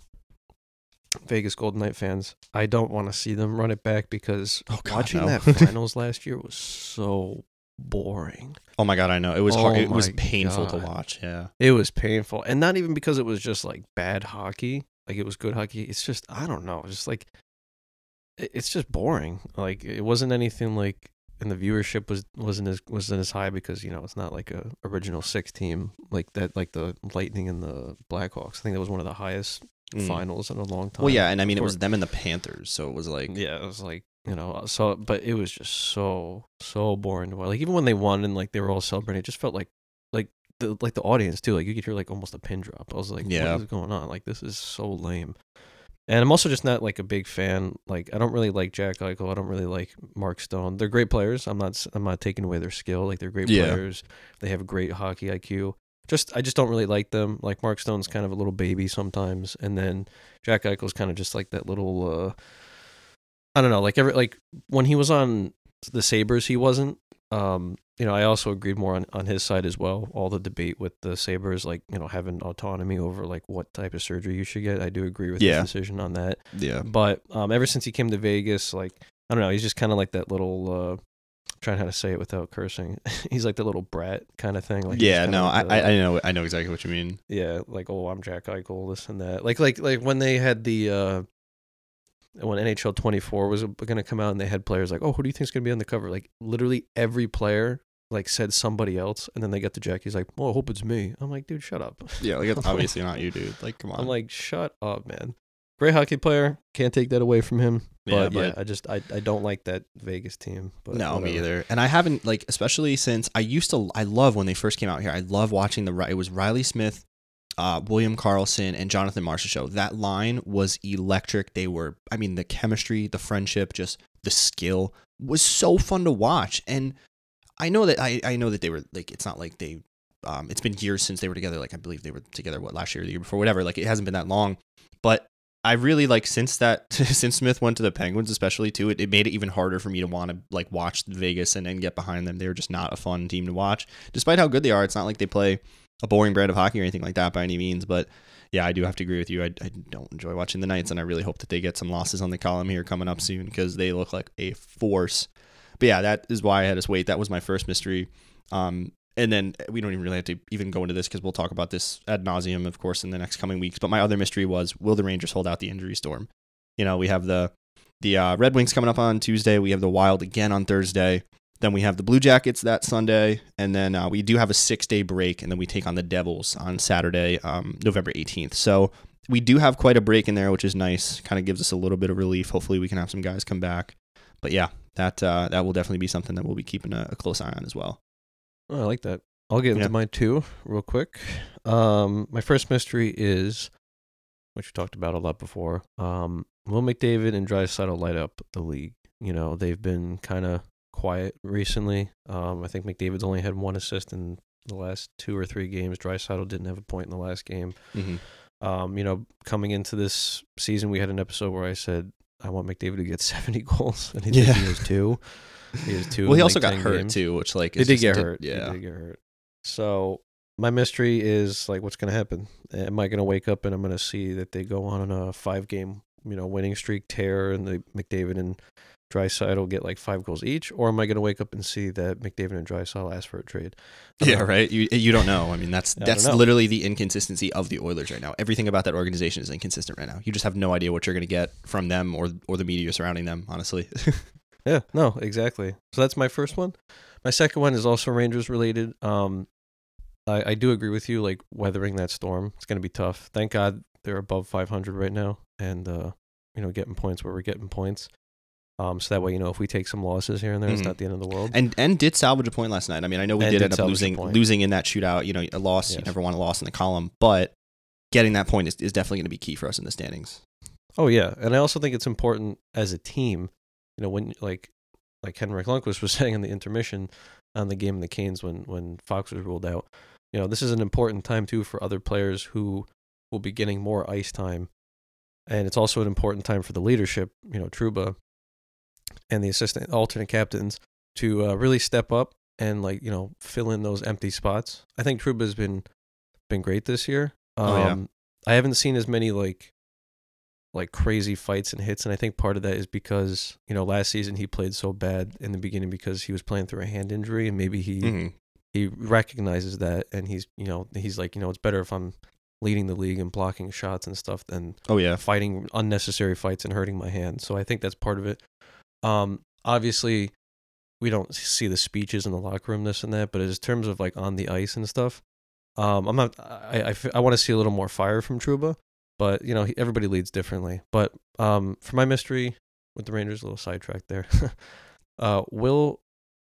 Vegas Golden Knight fans. I don't want to see them run it back because Oh, God, watching no. that finals last year was so boring. Oh my god, I know it was hard. Oh It was my painful to watch. Yeah. It was painful, and not even because it was just like bad hockey. Like it was good hockey. It's just I don't know. Just like it's just boring. Like it wasn't anything like, and the viewership was wasn't as wasn't as high because you know it's not like a original six team like that. Like the Lightning and the Blackhawks. I think that was one of the highest Mm. finals in a long time. Well, yeah, and I mean it was them and the Panthers, so it was like yeah, it was like you know, so but it was just so so boring to watch. Like even when they won and like they were all celebrating, it just felt like like the like the audience too. Like you could hear like almost a pin drop. I was like, Yeah. what is going on? Like this is so lame. And I'm also just not like a big fan. Like I don't really like Jack Eichel. I don't really like Mark Stone. They're great players. I'm not. I'm not taking away their skill. Like they're great Yeah. players. They have great hockey IQ. Just I just don't really like them. Like Mark Stone's kind of a little baby sometimes, and then Jack Eichel's kind of just like that little. uh I don't know. Like every like when he was on the Sabres, he wasn't. Um, you know, I also agreed more on, on his side as well. All the debate with the Sabres, like you know, having autonomy over like what type of surgery you should get. I do agree with Yeah. his decision on that. yeah. But um, ever since he came to Vegas, like I don't know, he's just kind of like that little. uh Trying how to say it without cursing. he's like the little brat kind of thing. Like yeah, no, I, the- I I know I know exactly what you mean. yeah, like oh, I'm Jack Eichel, this and that. Like like like when they had the uh when NHL 24 was going to come out and they had players like, "Oh, who do you think is going to be on the cover?" Like literally every player like said somebody else and then they got to Jack. He's like, "Well, I hope it's me." I'm like, "Dude, shut up." Yeah, like it's obviously not you, dude. Like, come on. I'm like, "Shut up, man." Great hockey player. Can't take that away from him. Yeah, But yeah, but- I just I, I don't like that Vegas team. But no, me either. And I haven't like, especially since I used to. I love when they first came out here. I love watching the. It was Reilly Smith, uh, William Karlsson, and Jonathan Marchessault show. That line was electric. They were. I mean, the chemistry, the friendship, just the skill was so fun to watch. And I know that I I know that they were like. It's not like they. Um, it's been years since they were together. Like I believe they were together what last year, or the year before, whatever. Like it hasn't been that long, but I really like since that since Smith went to the Penguins, especially too, it, it made it even harder for me to want to like watch Vegas and then get behind them. They were just not a fun team to watch, despite how good they are. It's not like they play a boring brand of hockey or anything like that by any means. But yeah, I do have to agree with you. I, I don't enjoy watching the Knights, and I really hope that they get some losses on the column here coming up soon because they look like a force. But yeah, that is why I had us wait. That was my first mystery. Um, and then we don't even really have to even go into this because we'll talk about this ad nauseum, of course, in the next coming weeks. But my other mystery was: Will the Rangers hold out the injury storm? You know, we have the the uh, Red Wings coming up on Tuesday. We have the Wild again on Thursday. Then we have the Blue Jackets that Sunday, and then uh, we do have a six day break, and then we take on the Devils on Saturday, um, November eighteenth. So we do have quite a break in there, which is nice. Kind of gives us a little bit of relief. Hopefully, we can have some guys come back. But yeah, that uh, that will definitely be something that we'll be keeping a, a close eye on as well. Oh, I like that. I'll get into Yeah. mine too, real quick. Um, my first mystery is, which we talked about a lot before. Um, will McDavid and Draisaitl light up the league? You know, they've been kind of quiet recently. Um, I think McDavid's only had one assist in the last two or three games. Draisaitl didn't have a point in the last game. Mm-hmm. Um, you know, coming into this season, we had an episode where I said I want McDavid to get 70 goals, and he, Yeah. he has two. He has two. Well, he like, also got hurt games. too, which like is did get did- hurt. Yeah, They did get hurt. So my mystery is like, what's going to happen? Am I going to wake up and I'm going to see that they go on a five game, you know, winning streak tear, and the McDavid and Draisaitl get like five goals each, or am I going to wake up and see that McDavid and Draisaitl ask for a trade? Yeah, know. right. You you don't know. I mean, that's I that's literally the inconsistency of the Oilers right now. Everything about that organization is inconsistent right now. You just have no idea what you're going to get from them or or the media surrounding them. Honestly, Yeah, no, exactly. So that's my first one. My second one is also Rangers related. Um, I, I do agree with you. Like weathering that storm, it's going to be tough. Thank God they're above 500 right now, and uh, you know, getting points where we're getting points. Um, so that way, you know, if we take some losses here and there, it's Mhm. not the end of the world. and and did salvage a point last night. I mean, I know we And did did end up losing losing in that shootout. You know, a loss. You never want a loss in the column, but getting that point is, is definitely going to be key for us in the standings. Oh yeah, and I also think it's important as a team. You know, when like like Henrik Lundqvist was saying in the intermission on the game of the Canes when when Fox was ruled out. You know, this is an important time too for other players who will be getting more ice time, and it's also an important time for the leadership. You know, Trouba and the assistant alternate captains to uh, really step up and like you know fill in those empty spots. I think Trouba's been been great this year. Um, Oh, yeah. I haven't seen as many like like crazy fights and hits, and I think part of that is because you know last season he played so bad in the beginning because he was playing through a hand injury, and maybe he Mhm. he recognizes that, and he's you know he's like you know it's better if I'm leading the league and blocking shots and stuff than Oh yeah, fighting unnecessary fights and hurting my hand. So I think that's part of it. Um, obviously, we don't see the speeches in the locker room, this and that, but as terms of like on the ice and stuff, um, I'm not. I I I, want to see a little more fire from Trouba, but you know everybody leads differently. But um, for my mystery with the Rangers, a little sidetrack there. uh, will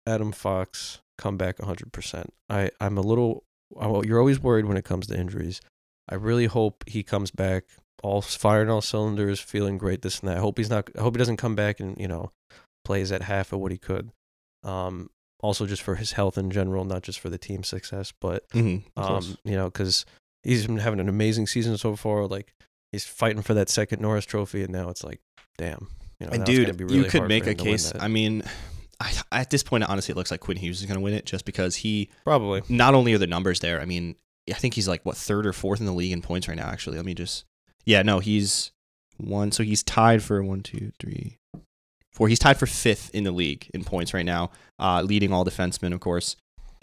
Adam Fox come back 100%? I I'm a little. You're always worried when it comes to injuries. I really hope he comes back all firing all cylinders, feeling great, this and that. I hope he's not. I hope he doesn't come back and you know plays at half of what he could. Um, also just for his health in general, not just for the team success, but Mhm, um, you know, because he's been having an amazing season so far. Like he's fighting for that second Norris Trophy, and now it's like, damn, you know, and now it's gonna dude, really you could make a him to win case. I mean, I, at this point, honestly, it looks like Quinn Hughes is going to win it just because he Probably. not only are the numbers there. I mean, I think he's like what third or fourth in the league in points right now. Actually, let me just. Yeah, no, he's one. So he's tied for one, two, three, four. He's tied for fifth in the league in points right now, uh, leading all defensemen, of course.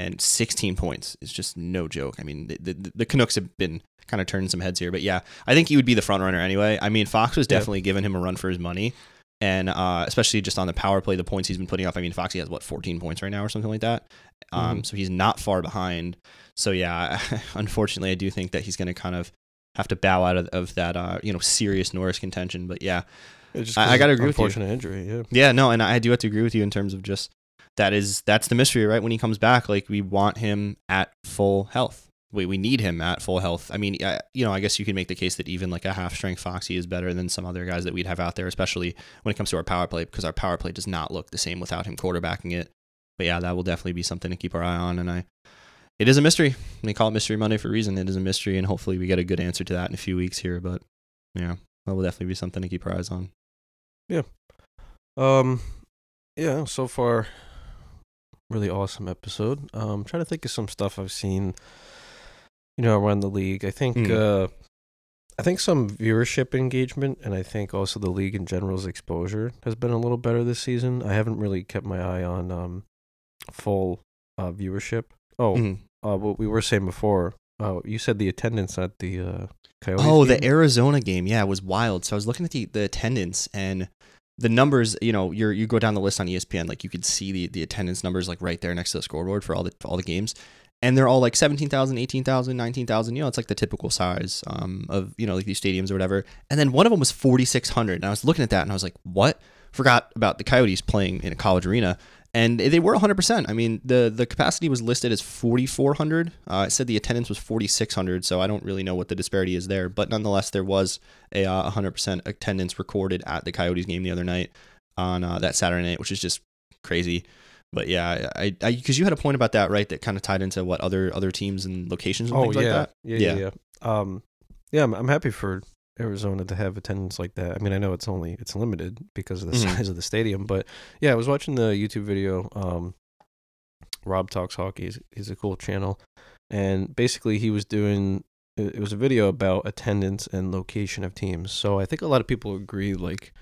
And 16 points is just no joke. I mean, the, the, the Canucks have been kind of turning some heads here, but yeah, I think he would be the front runner anyway. I mean, Fox was definitely giving him a run for his money. And uh, especially just on the power play, the points he's been putting up. I mean, Foxy has what 14 points right now or something like that. Um, Mhm. So he's not far behind. So yeah, unfortunately, I do think that he's going to kind of have to bow out of, of that uh, you know serious Norris contention. But yeah, I- I 'cause gotta agree with you. Unfortunate injury. Yeah. yeah, no, and I do have to agree with you in terms of just that is that's the mystery, right? When he comes back, like we want him at full health. We we need him at full health. I mean, I, you know, I guess you could make the case that even like a half strength Foxy is better than some other guys that we'd have out there, especially when it comes to our power play, because our power play does not look the same without him quarterbacking it. But yeah, that will definitely be something to keep our eye on. And I, it is a mystery. They call it Mystery Monday for a reason. It is a mystery, and hopefully we get a good answer to that in a few weeks here. But yeah, that will definitely be something to keep our eyes on. Yeah. Um, yeah. So far, really awesome episode. Um, I'm trying to think of some stuff I've seen. You know, around the league. I think. Mm. Uh, I think some viewership engagement, and I think also the league in general's exposure has been a little better this season. I haven't really kept my eye on um, full uh, viewership. Oh, Mhm. uh, what we were saying before. Uh, you said the attendance at the uh, Coyotes. Oh, the? Arizona game, yeah, it was wild. So I was looking at the, the attendance and the numbers. You know, you you go down the list on ESPN, like you could see the, the attendance numbers like right there next to the scoreboard for all the all the games, and they're all like 17,000, 18,000, 19,000. You know, it's like the typical size um, of you know like these stadiums or whatever. And then one of them was forty six hundred, and I was looking at that and I was like, what? Forgot about the Coyotes playing in a college arena. And they were 100%. I mean, the, the capacity was listed as 4,400. Uh, it said the attendance was 4,600, so I don't really know what the disparity is there. But nonetheless, there was a uh, 100% attendance recorded at the Coyotes game the other night on uh, that Saturday night, which is just crazy. But yeah, I because you had a point about that, right? That kind of tied into what other other teams and locations and Oh things yeah. like that. yeah, yeah, Yeah. yeah. Um, yeah, I'm, I'm happy for Arizona to have attendance like that. I mean, I know it's only it's limited because of the Mhm. size of the stadium, but yeah, I was watching the YouTube video. Um, Rob talks hockey. He's, he's a cool channel, and basically he was doing. It it was a video about attendance and location of teams. So I think a lot of people agree. Like,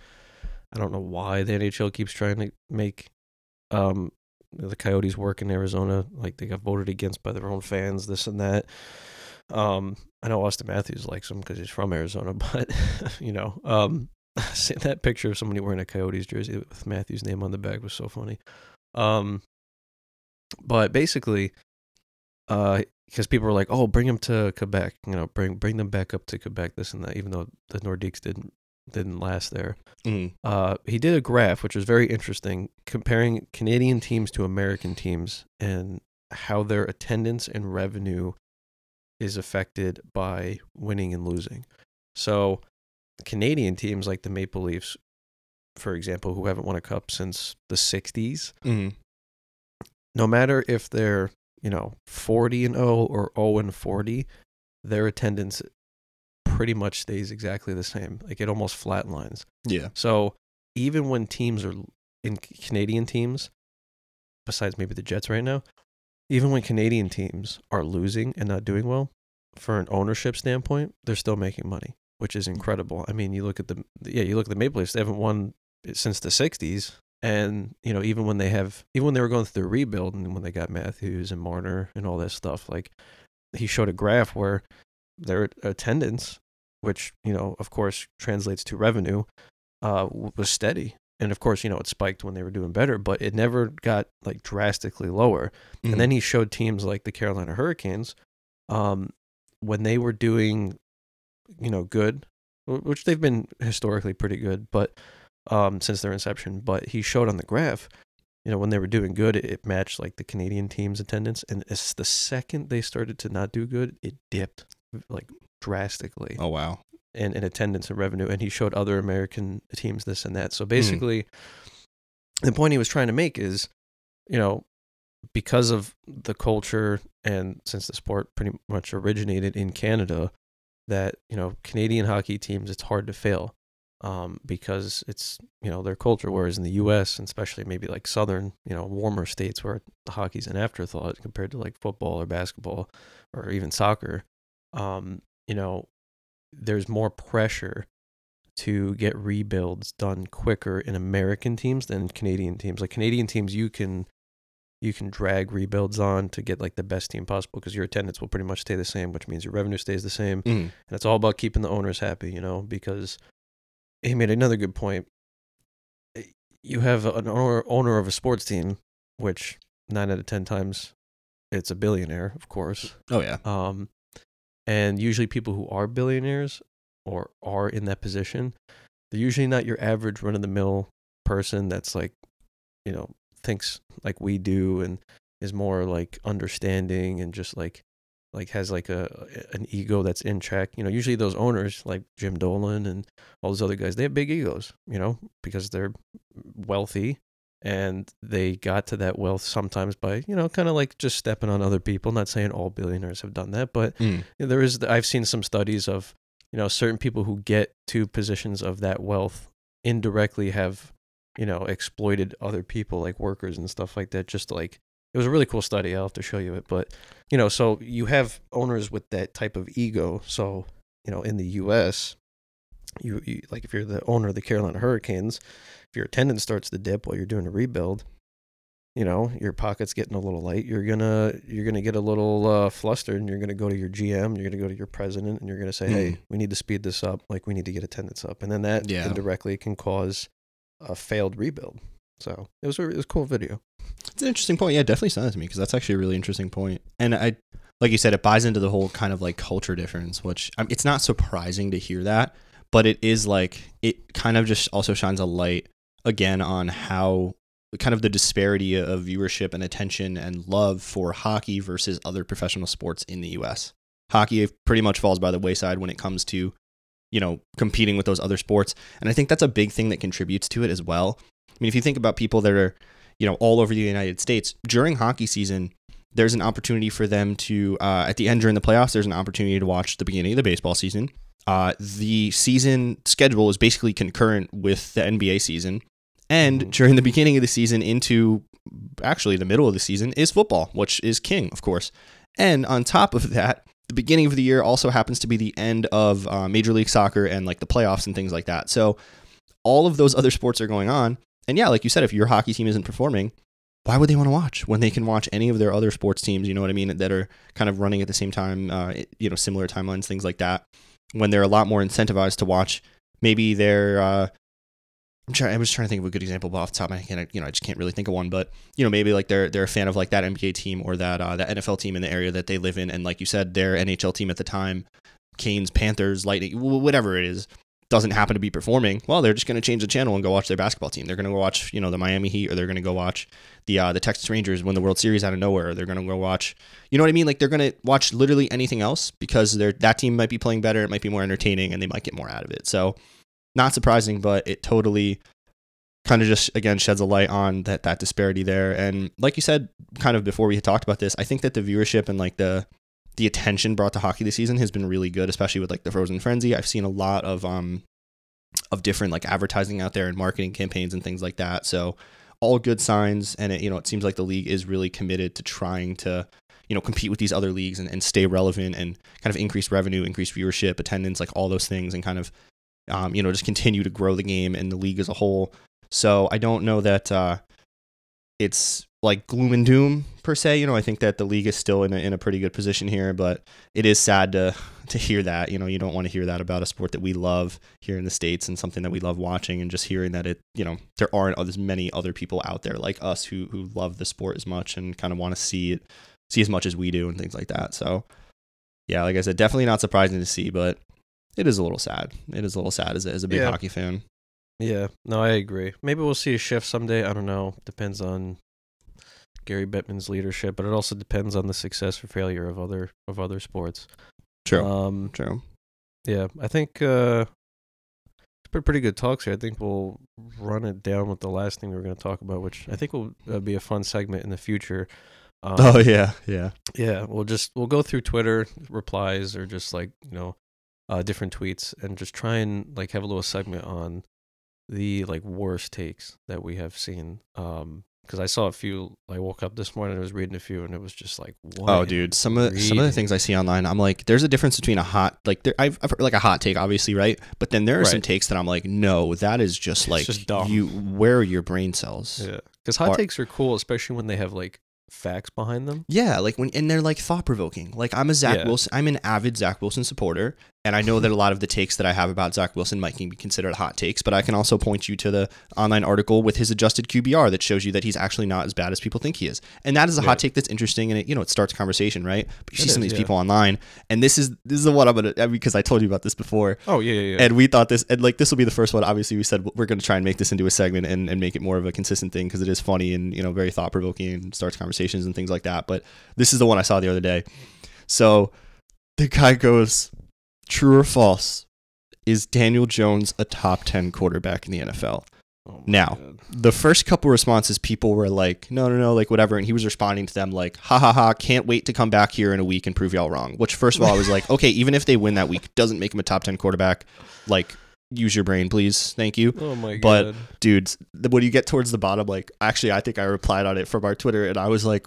I don't know why the NHL keeps trying to make um, the Coyotes work in Arizona. Like they got voted against by their own fans, this and that. Um, I know Auston Matthews likes him because he's from Arizona, but you know, um, that picture of somebody wearing a Coyotes jersey with Matthews' name on the back was so funny. Um, but basically, uh, because people were like, "Oh, bring him to Quebec," you know, bring bring them back up to Quebec, this and that. Even though the Nordiques didn't didn't last there, Mm. uh, he did a graph which was very interesting, comparing Canadian teams to American teams and how their attendance and revenue is affected by winning and losing. So, Canadian teams like the Maple Leafs, for example, who haven't won a cup since the 60s, Mm. no matter if they're, you know, 40 and 0 or 0 and 40, their attendance pretty much stays exactly the same. Like it almost flatlines. Yeah. So even when teams are in Canadian teams, besides maybe the Jets right now, even when Canadian teams are losing and not doing well, for an ownership standpoint, they're still making money, which is incredible. I mean, you look at the yeah, you look at the Maple Leafs; they haven't won since the '60s, and you know even when they have, even when they were going through the rebuild, and when they got Matthews and Marner and all that stuff, like he showed a graph where their attendance, which you know of course translates to revenue, uh, was steady. And of course, you know, it spiked when they were doing better, but it never got like drastically lower. Mhm. And then he showed teams like the Carolina Hurricanes, um, when they were doing, you know, good, which they've been historically pretty good, but um, since their inception. But he showed on the graph, you know, when they were doing good, it, it matched like the Canadian team's attendance. And it's the second they started to not do good, it dipped like drastically oh wow. In, in attendance and revenue, and he showed other American teams this and that. So basically, the point he was trying to make is, you know, because of the culture and since the sport pretty much originated in Canada, that you know Canadian hockey teams, it's hard to fail. Um, because it's you know their culture, whereas in the U.S. and especially maybe like southern, you know, warmer states where hockey's an afterthought compared to like football or basketball or even soccer, um, you know, there's more pressure to get rebuilds done quicker in American teams than Canadian teams. Like Canadian teams, you can you can drag rebuilds on to get like the best team possible because your attendance will pretty much stay the same, which means your revenue stays the same, Mm. and it's all about keeping the owners happy, you know. Because he made another good point. You have an owner owner of a sports team, which nine out of ten times it's a billionaire, of course Oh yeah. um, and usually people who are billionaires or are in that position, they're usually not your average run of the mill person that's like, you know, thinks like we do and is more like understanding and just like like has like a an ego that's in check. You know, usually those owners like Jim Dolan and all those other guys, they have big egos, you know, because they're wealthy and they got to that wealth sometimes by, you know, kind of like just stepping on other people. Not saying all billionaires have done that, but Mm. there is I've seen some studies of, you know, certain people who get to positions of that wealth indirectly have, you know, exploited other people like workers and stuff like that just like it was a really cool study. I'll have to show you it, but you know, so you have owners with that type of ego. So, you know, in the US, you, you like if you're the owner of the Carolina Hurricanes, if your attendance starts to dip while you're doing a rebuild, you know, your pocket's getting a little light, you're gonna you're gonna get a little uh, flustered, and you're gonna go to your GM, you're gonna go to your president, and you're gonna say, Hmm. "Hey, we need to speed this up. Like, we need to get attendance up," and then that Yeah. indirectly can cause a failed rebuild. So it was a, it was a cool video. It's an interesting point. Yeah, definitely send it to me because that's actually a really interesting point. And I, like you said, it buys into the whole kind of like culture difference, which I mean, it's not surprising to hear that, but it is like it kind of just also shines a light again on how kind of the disparity of viewership and attention and love for hockey versus other professional sports in the U.S. Hockey pretty much falls by the wayside when it comes to you know competing with those other sports, and I think that's a big thing that contributes to it as well. I mean, if you think about people that are you know, all over the United States during hockey season, there's an opportunity for them to, uh, at the end during the playoffs, there's an opportunity to watch the beginning of the baseball season. Uh, the season schedule is basically concurrent with the NBA season. And Mhm. during the beginning of the season into actually the middle of the season is football, which is king, of course. And on top of that, the beginning of the year also happens to be the end of uh, Major League Soccer and like the playoffs and things like that. So all of those other sports are going on. And yeah, like you said, if your hockey team isn't performing, why would they want to watch when they can watch any of their other sports teams? You know what I mean? That are kind of running at the same time, uh, you know, similar timelines, things like that. When they're a lot more incentivized to watch, maybe they're. Uh, I'm trying. I was trying to think of a good example, but off the top I, you know, I just can't really think of one. But you know, maybe like they're they're a fan of like that NBA team or that uh, that NFL team in the area that they live in, and like you said, their NHL team at the time, Canes, Panthers, Lightning, whatever it is, doesn't happen to be performing, well, they're just going to change the channel and go watch their basketball team. They're going to go watch, you know, the Miami Heat, or they're going to go watch the uh, the Texas Rangers win the World Series out of nowhere. Or they're going to go watch, you know what I mean? Like they're going to watch literally anything else because they're that team might be playing better, it might be more entertaining, and they might get more out of it. So, not surprising, but it totally kind of just again sheds a light on that that disparity there. And like you said, kind of before we had talked about this, I think that the viewership and like the the attention brought to hockey this season has been really good, especially with like the Frozen Frenzy. I've seen a lot of um of different like advertising out there and marketing campaigns and things like that. So all good signs, and it you know it seems like the league is really committed to trying to you know compete with these other leagues and, and stay relevant and kind of increase revenue, increase viewership, attendance, like all those things, and kind of um, you know just continue to grow the game and the league as a whole. So I don't know that uh, it's like gloom and doom per se. You know, I think that the league is still in a, in a pretty good position here, but it is sad to to hear that. You know, you don't want to hear that about a sport that we love here in the states and something that we love watching, and just hearing that it, you know, there aren't as many other people out there like us who who love the sport as much and kind of want to see it, see as much as we do and things like that. So, yeah, like I said, definitely not surprising to see, but it is a little sad. It is a little sad as a, as a big Yeah. hockey fan. Yeah, no, I agree. Maybe we'll see a shift someday. I don't know. Depends on Gary Bettman's leadership, but it also depends on the success or failure of other of other sports. True. Um, True. yeah, I think uh, it's been pretty good talks here. I think we'll run it down with the last thing we were going to talk about, which I think will uh, be a fun segment in the future. Um, oh yeah, yeah. yeah, we'll just we'll go through Twitter replies or just like you know uh, different tweets and just try and like have a little segment on the like worst takes that we have seen. Um, because I saw a few. I woke up this morning, I was reading a few, and it was just like, what Oh, dude, some of some of the things I see online, I'm like, there's a difference between a hot, like, there, I've, I've heard like a hot take, obviously, right? But then there are some takes that I'm like, no, that is just like just dumb. you. Where are your brain cells? Yeah, because hot Or- takes are cool, especially when they have like facts behind them. Yeah, like when and they're like thought provoking. Like I'm a Zach Yeah. Wilson. I'm an avid Zach Wilson supporter, And I know that a lot of the takes that I have about Zach Wilson might be considered hot takes, but I can also point you to the online article with his adjusted QBR that shows you that he's actually not as bad as people think he is. And that is a Yeah. hot take that's interesting and it, you know, it starts conversation, right? But you see It some of these yeah. people online, and this is this is the one I'm gonna because I told you about this before. Oh yeah, yeah, yeah. And we thought this, and like this will be the first one. Obviously, we said we're going to try and make this into a segment and, and make it more of a consistent thing because it is funny and you know very thought provoking and starts conversations and things like that. But this is the one I saw the other day. So the guy goes, "True or false? Is Daniel Jones a top ten quarterback in the NFL?" Oh now, God. The first couple responses, people were like, "No, no, no," like whatever, and he was responding to them like, "Ha ha ha! Can't wait to come back here in a week and prove y'all wrong." Which, first of all, I was like, "Okay, even if they win that week, doesn't make him a top ten quarterback. Like, use your brain, please. Thank you." oh my but- god. dudes, th- when you get towards the bottom, like actually, I think I replied on it from our Twitter, and I was like,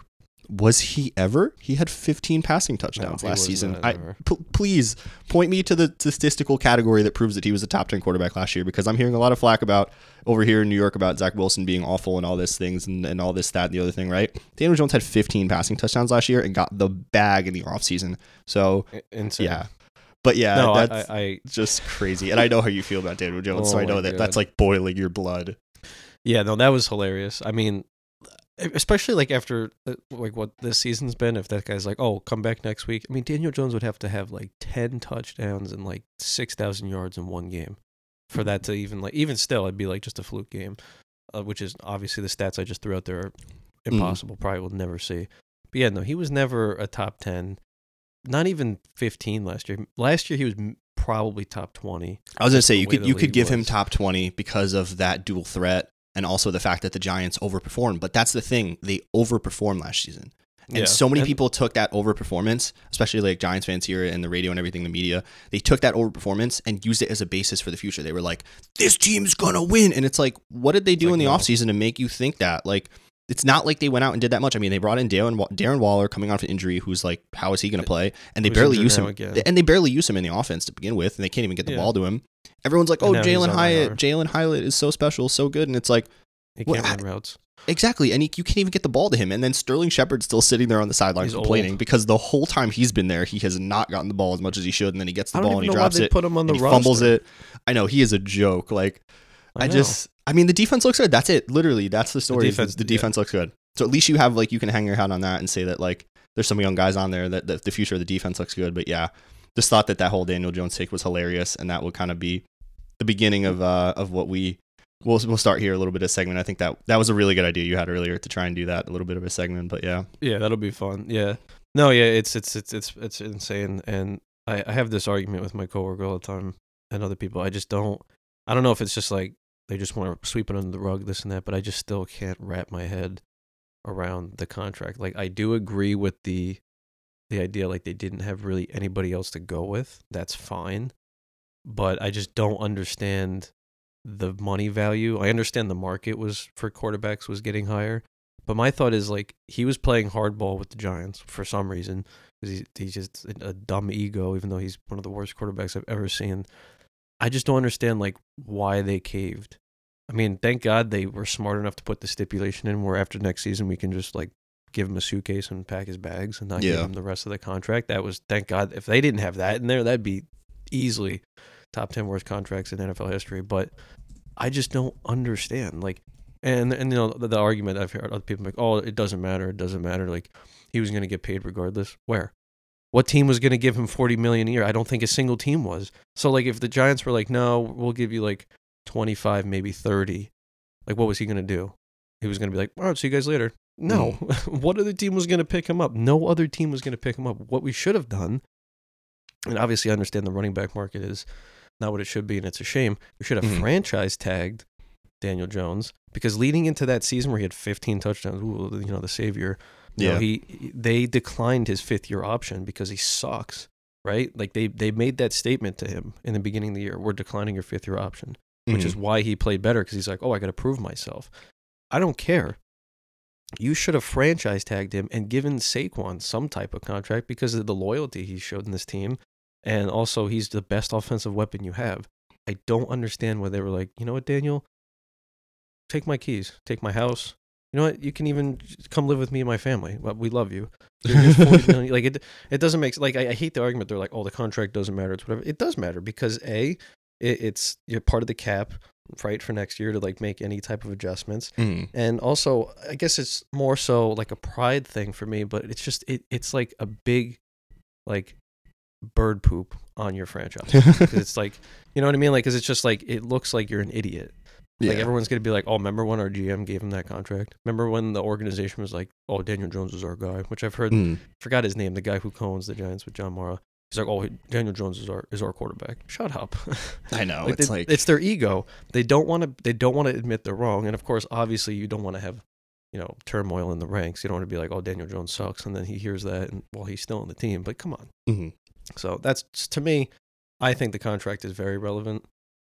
"Was he ever? He had 15 passing touchdowns he last season. I p- please point me to the statistical category that proves that he was a top 10 quarterback last year, because I'm hearing a lot of flack about over here in New York about Zach Wilson being awful and all this things and, and all this that and the other thing, right? Daniel Jones had 15 passing touchdowns last year and got the bag in the offseason. So Insane. yeah, but yeah, no, that's I, I just crazy. And I know how you feel about Daniel Jones, so Oh I know that that's like boiling your blood. Yeah, no, that was hilarious. I mean, especially like after uh, like what this season's been. If that guy's like, "Oh, come back next week," I mean, Daniel Jones would have to have like ten touchdowns and like six thousand yards in one game for that to even like even still, it'd be like just a fluke game, uh, which is obviously the stats I just threw out there are impossible. Probably will never see. But yeah, no, he was never a top ten, not even fifteen last year. Last year he was probably top twenty. I was gonna say you could you could give him top twenty because of that dual threat and also the fact that the Giants overperformed. But that's the thing; they overperformed last season, and Yeah. so many And- people took that overperformance, especially like Giants fans here and the radio and everything, the media. They took that overperformance and used it as a basis for the future. They were like, "This team's gonna win," and it's like, what did they do like, in the no. offseason to make you think that? Like. It's not like they went out and did that much. I mean, they brought in Darren, Darren Waller coming off an injury, who's like, how is he going to play? And they Who's barely use him, again. and they barely use him in the offense to begin with, and they can't even get the Yeah. ball to him. Everyone's like, "Oh, Jalin Hyatt, Jalin Hyatt is so special, so good," and it's like, He can't run routes. exactly, and he, you can't even get the ball to him. And then Sterling Shepard's still sitting there on the sideline He's complaining old. because the whole time he's been there, he has not gotten the ball as much as he should, and then he gets the ball and he drops it, put him on the roster. fumbles it. I know he is a joke. Like I, know. just, I mean, the defense looks good. That's it. Literally, that's the story. is defense- the defense looks good. So at least you have like you can hang your hat on that and say that like there's some young guys on there that, that the future of the defense looks good. But yeah, just thought that that whole Daniel Jones take was hilarious, and that would kind of be the beginning of uh of what we. We'll, we'll start here a little bit of segment. I think that that was a really good idea you had earlier to try and do that a little bit of a segment. But yeah, Yeah, that'll be fun. Yeah. No, yeah, it's it's it's it's it's insane. And I, I have this argument with my coworker all the time and other people. I just don't I don't know if it's just like they just want to sweep it under the rug, this and that, but I just still can't wrap my head around the contract. Like I do agree with the the idea like they didn't have really anybody else to go with. That's fine. But I just don't understand the money value. I understand the market was for quarterbacks was getting higher. But my thought is like he was playing hardball with the Giants for some reason because he, he's just a dumb ego, even though he's one of the worst quarterbacks I've ever seen. I just don't understand like why they caved. I mean, thank God they were smart enough to put the stipulation in where after next season we can just like give him a suitcase and pack his bags and not give him the rest of the contract. That was thank God. If they didn't have that in there, that'd be easily top ten worst contracts in NFL history. But I just don't understand. Like, and and you know the, the argument I've heard other people like, oh, it doesn't matter, it doesn't matter. Like he was going to get paid regardless. Where? What team was going to give him forty million a year? I don't think a single team was. So like, if the Giants were like, no, we'll give you like twenty five, maybe thirty, like what was he going to do? He was going to be like, all right, see you guys later. No, what other team was going to pick him up? No other team was going to pick him up. What we should have done, and obviously I understand the running back market is not what it should be, and it's a shame. We should have Mhm. franchise tagged Daniel Jones because leading into that season where he had 15 touchdowns, ooh, you know, the savior. You know, Yeah. he they declined his fifth year option because he sucks, right? Like they they made that statement to him in the beginning of the year. We're declining your fifth year option, which Mhm. is why he played better because he's like, oh, I got to prove myself. I don't care. You should have franchise tagged him and given Saquon some type of contract because of the loyalty he showed in this team. And also, he's the best offensive weapon you have. I don't understand why they were like, you know what, Daniel? Take my keys, take my house, you know what? You can even come live with me and my family. Well, We love you. Here- here's 40 million. Like it, it doesn't make like I, I hate the argument. They're like, oh, the contract doesn't matter. It's whatever. It does matter because a, it, it's you're part of the cap, right, for next year to like make any type of adjustments. Mm. And also, I guess it's more so like a pride thing for me, but it's just it, it's like a big like bird poop on your franchise it's like, you know what I mean? Like, cause it's just like it looks like you're an idiot. Like Yeah. everyone's gonna be like, "Oh, remember when our GM gave him that contract? Remember when the organization was like, "Oh, Daniel Jones is our guy," which I've heard. Mm. Forgot his name. The guy who co-owns the Giants with John Mara. He's like, "Oh, Daniel Jones is our is our quarterback." Shut up. I know. Like, it's they- like it's their ego. They don't want to. They don't want to admit they're wrong. And of course, obviously, you don't want to have, you know, turmoil in the ranks. You don't want to be like, "Oh, Daniel Jones sucks," and then he hears that, and well, he's still on the team. But come on. Mhm. So that's to me. I think the contract is very relevant.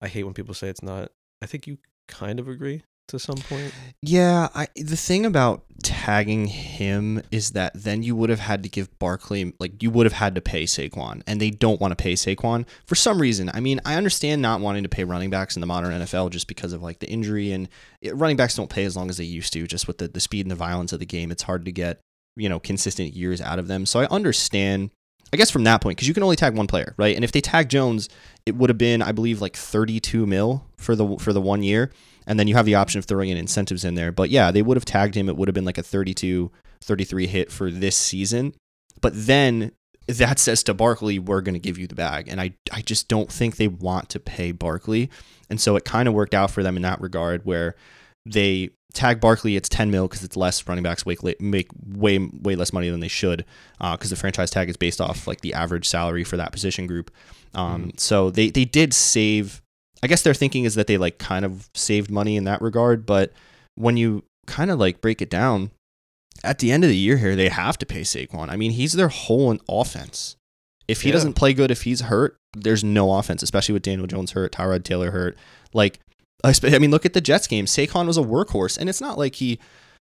I hate when people say it's not. I think you kind of agree to some point. Yeah, I the thing about tagging him is that then you would have had to give Barkley like you would have had to pay Saquon, and they don't want to pay Saquon for some reason. I mean, I understand not wanting to pay running backs in the modern NFL just because of like the injury and it, running backs don't pay as long as they used to. Just with the the speed and the violence of the game, it's hard to get you know consistent years out of them. So I understand. I guess from that point, because you can only tag one player, right? And if they tag Jones, it would have been, I believe, like 32 mil for the for the one year and then you have the option of throwing in incentives in there. But yeah, they would have tagged him. It would have been like a 32, 33 hit for this season. But then that says to Barkley, we're going to give you the bag. And I, I just don't think they want to pay Barkley. And so it kind of worked out for them in that regard where they tag Barkley, it's 10 mil because it's less running backs make, make way, way less money than they should because the franchise tag is based off like the average salary for that position group. Um, So they, they did save I guess their thinking is that they like kind of saved money in that regard, but when you kind of like break it down, at the end of the year here, they have to pay Saquon. I mean, he's their whole offense. If he Yeah. doesn't play good, if he's hurt, there's no offense, especially with Daniel Jones hurt, Tyrod Taylor hurt. Like, I sp- I mean, look at the Jets game. Saquon was a workhorse, and it's not like he,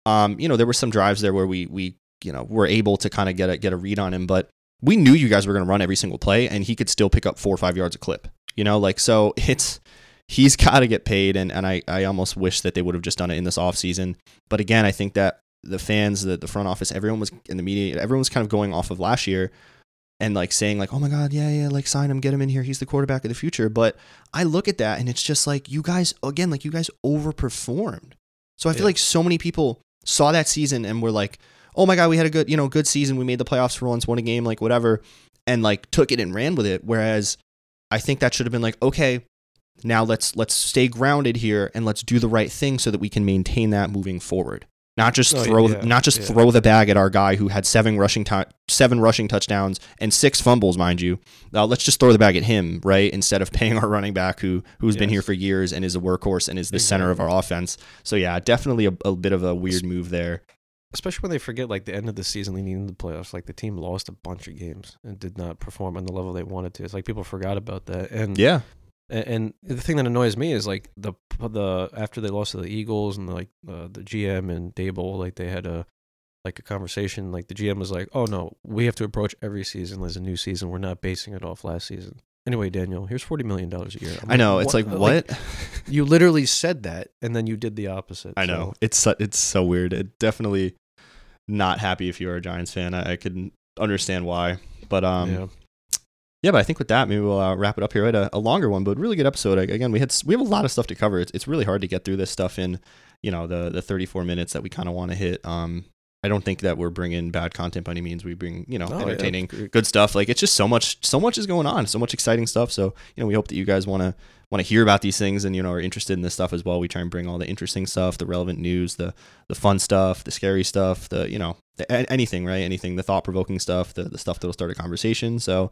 um, you know, there were some drives there where we we you know were able to kind of get a get a read on him, but we knew you guys were going to run every single play, and he could still pick up four or five yards a clip. You know, like so it's he's got to get paid, and and I I almost wish that they would have just done it in this offseason. But again, I think that the fans, the the front office, everyone was in the media, everyone was kind of going off of last year. And like saying like, oh my god, yeah, yeah, like sign him, get him in here. He's the quarterback of the future. But I look at that and it's just like you guys again, like you guys overperformed. So I feel Yeah. like so many people saw that season and were like, oh my god, we had a good, you know, good season. We made the playoffs for once, won a game, like whatever, and like took it and ran with it. Whereas I think that should have been like, okay, now let's let's stay grounded here and let's do the right thing so that we can maintain that moving forward. Not just Oh, throw yeah, not just yeah. throw the bag at our guy who had seven rushing tou- seven rushing touchdowns and six fumbles, mind you. Uh, let's just throw the bag at him, right? Instead of paying our running back who who's been here for years and is a workhorse and is the center of our offense. So yeah, definitely a, a bit of a weird move there. Especially when they forget like the end of the season leading into the playoffs like the team lost a bunch of games and did not perform on the level they wanted to it's like people forgot about that and Yeah. and, and the thing that annoys me is like the the after they lost to the eagles and like uh, the gm and Daboll like they had a like a conversation like the gm was like oh no we have to approach every season as a new season we're not basing it off last season anyway daniel here's 40 million dollars a year I'm I know. It's like what? you literally said that and then you did the opposite I so- know. It's so, it's so weird. It definitely not happy if you're a Giants fan. I, I can understand why. But um yeah. Yeah, but I think with that, maybe we'll uh, wrap it up here. Had a, a longer one, but really good episode. Again, we had we have a lot of stuff to cover. It's, it's really hard to get through this stuff in you know the the 34 minutes that we kind of want to hit. Um, I don't think that we're bringing bad content by any means. We bring you know Oh, yeah. entertaining, good stuff. Like it's just so much so much is going on, so much exciting stuff. So you know we hope that you guys want to want to hear about these things and you know are interested in this stuff as well. We try and bring all the interesting stuff, the relevant news, the the fun stuff, the scary stuff, the you know the, anything right, anything, the thought provoking stuff, the the stuff that'll start a conversation. So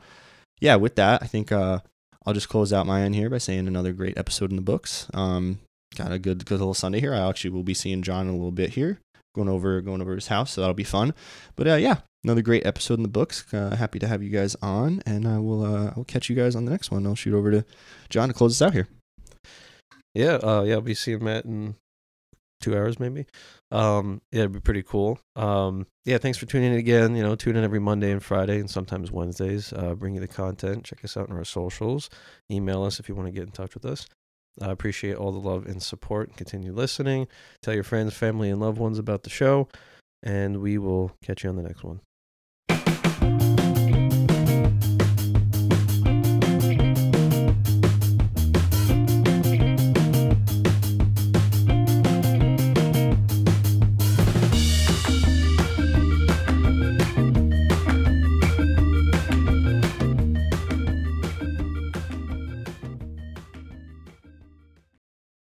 yeah, with that, I think uh, I'll just close out my end here by saying another great episode in the books. Um, got a good good little Sunday here. I actually will be seeing John in a little bit here, going over going over his house, so that'll be fun. But uh, yeah, another great episode in the books. Uh, happy to have you guys on, and I will uh, I'll catch you guys on the next one. I'll shoot over to John to close us out here. Yeah, uh, yeah, I'll be seeing Matt in two hours maybe. Um, yeah, it'd be pretty cool. Um, yeah, thanks for tuning in again. You know, tune in every Monday and Friday and sometimes Wednesdays. Uh, bring you the content. Check us out on our socials. Email us if you want to get in touch with us. I appreciate all the love and support. Continue listening. Tell your friends, family, and loved ones about the show. And we will catch you on the next one.